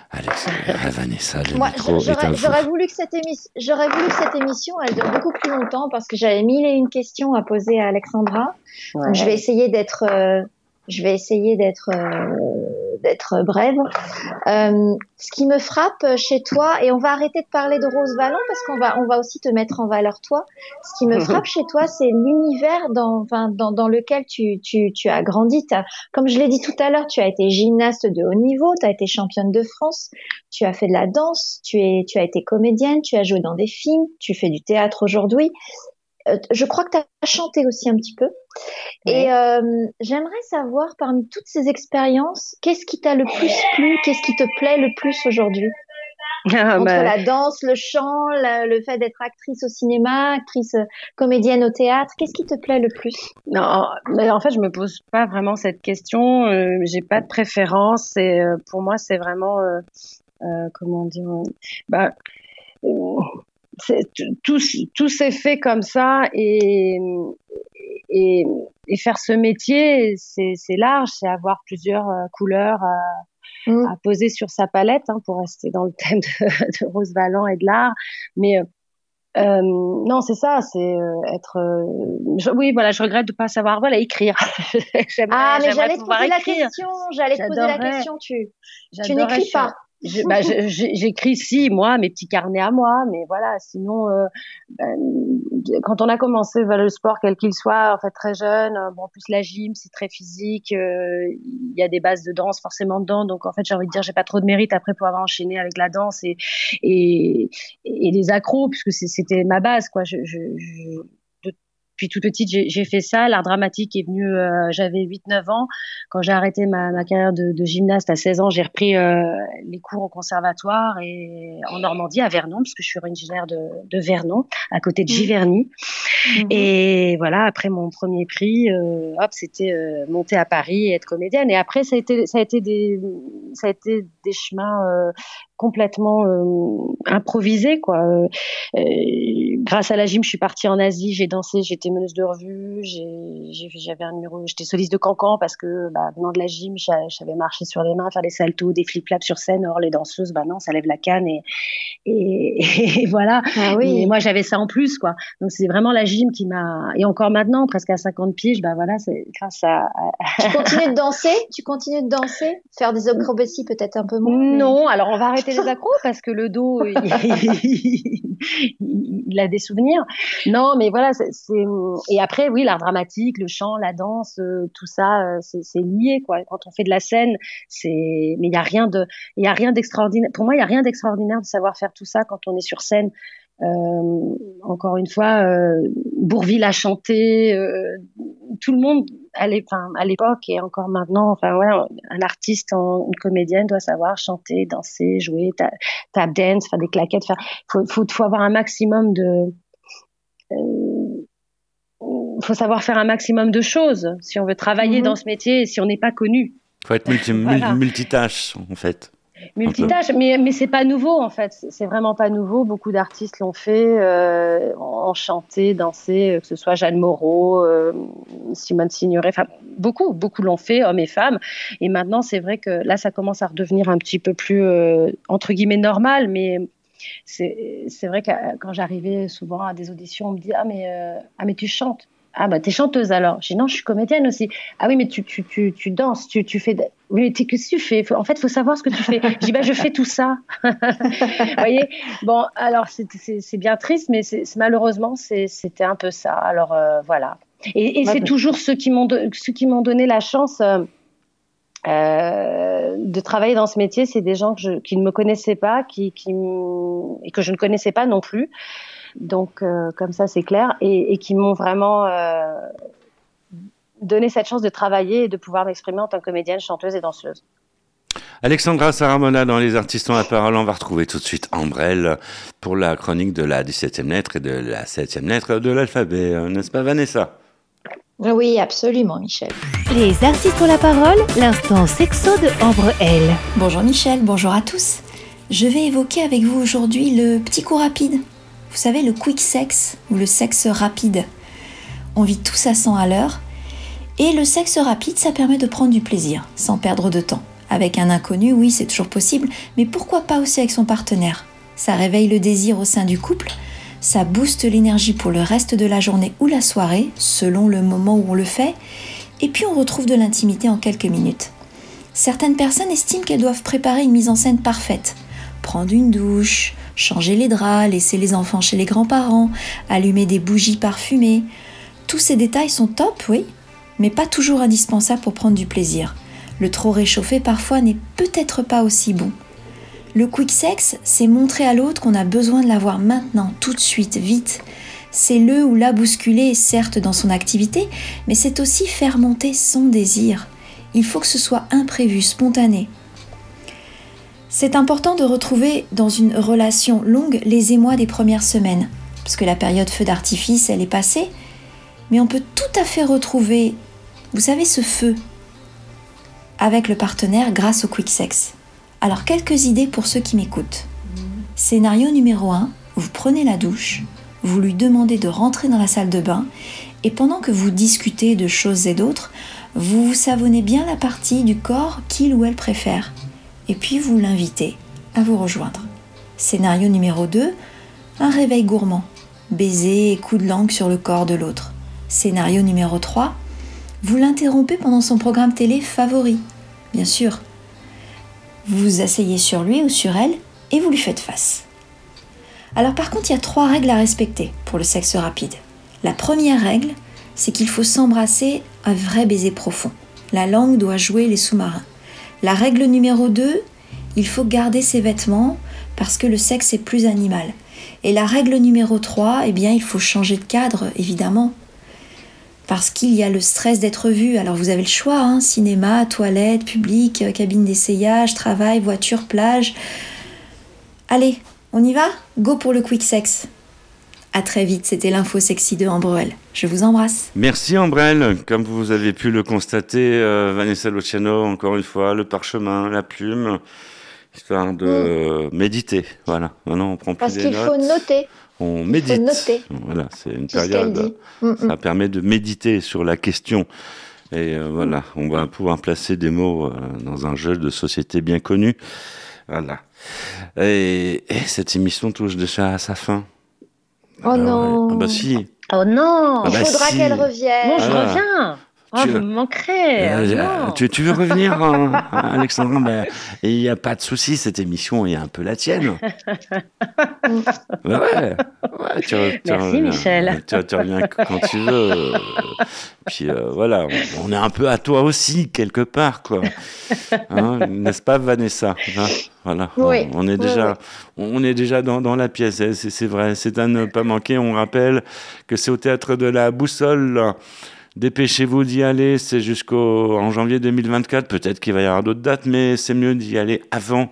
Alex, euh, Vanessa, le Moi, micro est j'aurais un j'aurais fou. voulu que cette émission, j'aurais voulu que cette émission, elle dure beaucoup plus longtemps parce que j'avais mille et une questions à poser à Alexandra. Donc, je vais essayer d'être, euh, je vais essayer d'être, euh, d'être brève. Euh, ce qui me frappe chez toi, et on va arrêter de parler de Rose Valland parce qu'on va, on va aussi te mettre en valeur toi. Ce qui me frappe chez toi, c'est l'univers dans, enfin, dans, dans lequel tu, tu, tu as grandi. T'as- comme je l'ai dit tout à l'heure, tu as été gymnaste de haut niveau, tu as été championne de France, tu as fait de la danse, tu, es, tu as été comédienne, tu as joué dans des films, tu fais du théâtre aujourd'hui. Euh, je crois que tu as chanté aussi un petit peu. Et euh, j'aimerais savoir, parmi toutes ces expériences, qu'est-ce qui t'a le plus plu, qu'est-ce qui te plaît le plus aujourd'hui? Ah, Entre bah, la danse, le chant, la- le fait d'être actrice au cinéma, actrice euh, comédienne au théâtre, qu'est-ce qui te plaît le plus? Non, mais en fait, je me pose pas vraiment cette question. Euh, j'ai pas de préférence. Et euh, pour moi, c'est vraiment, comment dire, bah, tout- tout, s'est fait comme ça et, et, et faire ce métier, c'est large, c'est avoir plusieurs euh, couleurs à, Mm. à poser sur sa palette hein, pour rester dans le thème de, de Rose Valland et de l'art. Mais euh, euh, non, c'est ça, c'est euh, être. euh, je- oui, voilà, je regrette de pas savoir voilà écrire. Ah, mais j'allais te poser la question, j'allais te poser la question, tu, tu n'écris pas. Bah, J'écris si, moi, mes petits carnets à moi, mais voilà, sinon, euh, ben, quand on a commencé bah, le sport, quel qu'il soit, en fait, très jeune, euh, bon, en plus la gym, c'est très physique, euh, il y a des bases de danse forcément dedans, donc en fait, j'ai envie de dire, j'ai pas trop de mérite après pour avoir enchaîné avec la danse et, et, et les accros, puisque c'était ma base, quoi. Je, je, je- depuis toute petite, j'ai j'ai fait ça. L'art dramatique est venu, euh, j'avais 8-9 ans. Quand j'ai arrêté ma, ma carrière de, de gymnaste à 16 ans, j'ai repris euh, les cours au conservatoire et en Normandie, à Vernon, parce que je suis originaire de, de Vernon, à côté de Giverny. Et voilà, après mon premier prix, euh, hop, c'était euh, monter à Paris et être comédienne. Et après, ça a été, ça a été des, ça a été des chemins euh, complètement euh, improvisés, quoi. Euh, grâce à la gym, je suis partie en Asie, j'ai dansé, j'étais meneuse de revue, j'avais un numéro, j'étais soliste de cancan parce que, bah, venant de la gym, j'a- je savais marcher sur les mains, faire des saltos, des flip-flaps sur scène. Or, les danseuses, bah non, ça lève la canne et, et, et voilà. Ah oui. Et moi, j'avais ça en plus, quoi. Donc, c'est vraiment la gym qui m'a, et encore maintenant, presque à 50 piges, bah voilà, c'est grâce à, Tu continues de danser? Tu continues de danser? Faire des acrobaties peut-être un peu moins mais- Non, alors on va arrêter les accros parce que le dos, il, il- a des souvenirs. Non, mais voilà, c'est et après, oui, l'art dramatique, le chant, la danse, euh, tout ça, euh, c'est lié, quoi. Quand on fait de la scène, c'est, mais il y a rien de, il y a rien d'extraordinaire. Pour moi, il y a rien d'extraordinaire de savoir faire tout ça quand on est sur scène. Euh, encore une fois, euh, Bourville a chanté, euh, tout le monde à l'époque et encore maintenant, enfin voilà, un artiste, en- une comédienne doit savoir chanter, danser, jouer, ta- tap dance, faire des claquettes. Faire, faut, faut, faut avoir un maximum de, euh, faut savoir faire un maximum de choses si on veut travailler Mhm. dans ce métier et si on n'est pas connu. faut être multi- Voilà. mul- multitâche, en fait. Multitâche, mais, mais c'est pas nouveau en fait. C'est- vraiment pas nouveau. Beaucoup d'artistes l'ont fait, euh, ont chanté, dansé, euh, que ce soit Jeanne Moreau, euh, Simone Signoret, enfin beaucoup, beaucoup l'ont fait, hommes et femmes. Et maintenant, c'est vrai que là, ça commence à redevenir un petit peu plus euh, entre guillemets normal, mais c'est vrai que euh, quand j'arrivais souvent à des auditions, on me dit ah mais ah mais tu chantes. Ah bah t'es chanteuse alors. Je dis non, je suis comédienne aussi. Ah oui mais tu tu tu, tu danses, tu tu fais. Oui mais qu'est-ce que tu fais? En fait, faut savoir ce que tu fais. Je dis bah je fais tout ça. Vous voyez? Bon alors c'est bien triste, mais c'est malheureusement c'était un peu ça. Alors euh, voilà. Et, c'est toujours ceux qui m'ont ceux qui m'ont donné la chance. euh, euh, de travailler dans ce métier, c'est des gens que je, qui ne me connaissaient pas, qui, qui et que je ne connaissais pas non plus. Donc euh, comme ça c'est clair et, et qui m'ont vraiment euh, donné cette chance de travailler et de pouvoir m'exprimer en tant que comédienne, chanteuse et danseuse. Alexandra Saramona dans Les Artistes ont la parole. On va retrouver tout de suite Ambrelle pour la chronique de la 17e lettre et de la 7e lettre de l'alphabet. Euh, N'est-ce pas, Vanessa? Oui, absolument, Michel. Les artistes ont la parole, l'instant sexo de Ambre L. Bonjour Michel, bonjour à tous. Je vais évoquer avec vous aujourd'hui le petit coup rapide. Vous savez, le quick sex ou le sexe rapide. On vit tous à 100 à l'heure. Et le sexe rapide, ça permet de prendre du plaisir, sans perdre de temps. Avec un inconnu, oui, c'est toujours possible, mais pourquoi pas aussi avec son partenaire? Ça réveille le désir au sein du couple, ça booste l'énergie pour le reste de la journée ou la soirée, selon le moment où on le fait, et puis on retrouve de l'intimité en quelques minutes. Certaines personnes estiment qu'elles doivent préparer une mise en scène parfaite. Prendre une douche, changer les draps, laisser les enfants chez les grands-parents, allumer des bougies parfumées. Tous ces détails sont top, oui, mais pas toujours indispensables pour prendre du plaisir. Le trop réchauffé parfois n'est peut-être pas aussi bon. Le quick sex, c'est montrer à l'autre qu'on a besoin de l'avoir maintenant, tout de suite, vite. C'est le ou la bousculer, certes dans son activité, mais c'est aussi faire monter son désir. Il faut que ce soit imprévu, spontané. C'est important de retrouver dans une relation longue les émois des premières semaines, parce que la période feu d'artifice, elle est passée, mais on peut tout à fait retrouver, vous savez, ce feu avec le partenaire grâce au quick sex. Alors quelques idées pour ceux qui m'écoutent. Scénario numéro 1, vous prenez la douche, vous lui demandez de rentrer dans la salle de bain, et pendant que vous discutez de choses et d'autres, vous vous savonnez bien la partie du corps qu'il ou elle préfère, et puis vous l'invitez à vous rejoindre. Scénario numéro 2, un réveil gourmand, baiser et coup de langue sur le corps de l'autre. Scénario numéro 3, vous l'interrompez pendant son programme télé favori, bien sûr. Vous vous asseyez sur lui ou sur elle et vous lui faites face. Alors par contre, il y a trois règles à respecter pour le sexe rapide. La première règle, c'est qu'il faut s'embrasser un vrai baiser profond. La langue doit jouer les sous-marins. La règle numéro 2, il faut garder ses vêtements parce que le sexe est plus animal. Et la règle numéro 3, eh bien, il faut changer de cadre, évidemment. Parce qu'il y a le stress d'être vu. Alors vous avez le choix, hein, cinéma, toilette, public, euh, cabine d'essayage, travail, voiture, plage. Allez, on y va? Go pour le quick sex. À très vite, c'était l'info sexy de Ambrel. Je vous embrasse. Merci Ambrelle. Comme vous avez pu le constater, euh, Vanessa Luciano, encore une fois, le parchemin, la plume, histoire de euh, méditer. Voilà. Maintenant, on prend plus Parce des qu'il faut noter. On Il faut médite. noter Voilà, c'est une tout période. Mm, mm. Ça permet de méditer sur la question. Et euh, voilà, on va pouvoir placer des mots euh, dans un jeu de société bien connu. Voilà. Et, et cette émission touche déjà à sa fin. Oh non. Ah bah si. Oh non Ah bah Il faudra si. qu'elle revienne. Bon, je Ah. reviens Oh, Tu- vous manquerez Euh, non. tu, tu veux revenir, hein, Alexandra Ben, Il n'y a pas de souci, cette émission est un peu la tienne. Ouais, ouais, tu, re- tu Merci, reviens, Michel. Tu, reviens quand tu veux. euh, Puis euh, voilà, on, on est un peu à toi aussi, quelque part, quoi. Hein, N'est-ce pas, Vanessa? Hein, Voilà, Oui, on, on est oui, déjà, on est déjà dans, dans la pièce, hein, c'est vrai, c'est à ne pas manquer. On rappelle que c'est au théâtre de la Boussole. Dépêchez-vous d'y aller, c'est jusqu'au en janvier 2024. Peut-être qu'il va y avoir d'autres dates, mais c'est mieux d'y aller avant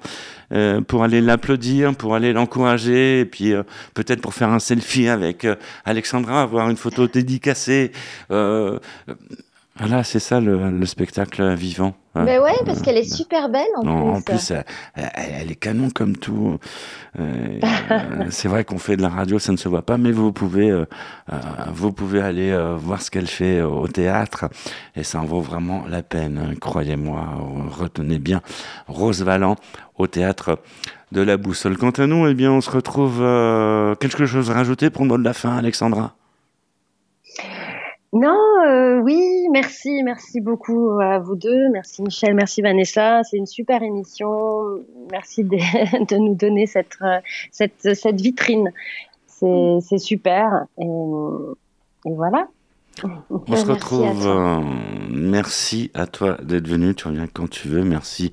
euh, pour aller l'applaudir, pour aller l'encourager, et puis euh, peut-être pour faire un selfie avec euh, Alexandra, avoir une photo dédicacée. Voilà, c'est ça le spectacle vivant. Mais ouais, parce qu'elle est super belle en non, plus. en plus, elle, est canon comme tout. Euh, c'est vrai qu'on fait de la radio, ça ne se voit pas, mais vous pouvez, euh, euh, vous pouvez aller euh, voir ce qu'elle fait au théâtre, et ça en vaut vraiment la peine. hein, Croyez-moi, retenez bien Rose Valland au théâtre de la Boussole. Quant à nous, eh bien, on se retrouve. euh, quelque chose à rajouter pour le mot de la fin, Alexandra? Non, euh, oui, merci, merci beaucoup à vous deux. Merci Michel, merci Vanessa. C'est une super émission. Merci de, de nous donner cette, euh, cette, cette vitrine. C'est c'est super. Et, et voilà. On se Merci à retrouve. toi. euh, merci à toi d'être venu. Tu reviens quand tu veux. Merci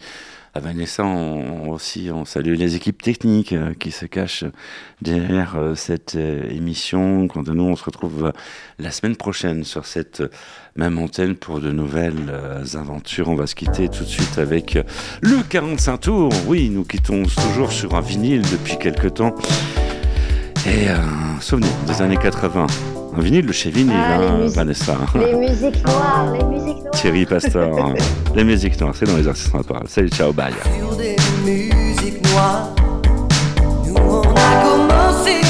à Vanessa. On, aussi, on salue les équipes techniques euh, qui se cachent derrière euh, cette euh, émission. Quant à nous, on se retrouve la semaine prochaine sur cette même antenne pour de nouvelles aventures. On va se quitter tout de suite avec le 45 tours. Oui, nous quittons toujours sur un vinyle depuis quelque temps. Et euh, souvenir des années 80. Un vinyle de chez Vinyle, Ah, les hein, musiques- Vanessa. Les musiques noires, les musiques noires. Thierry Pastor. hein. les musiques noires, c'est dans les artistes en parole. Salut, ciao, bye. Sur des musiques noires, nous on a commencé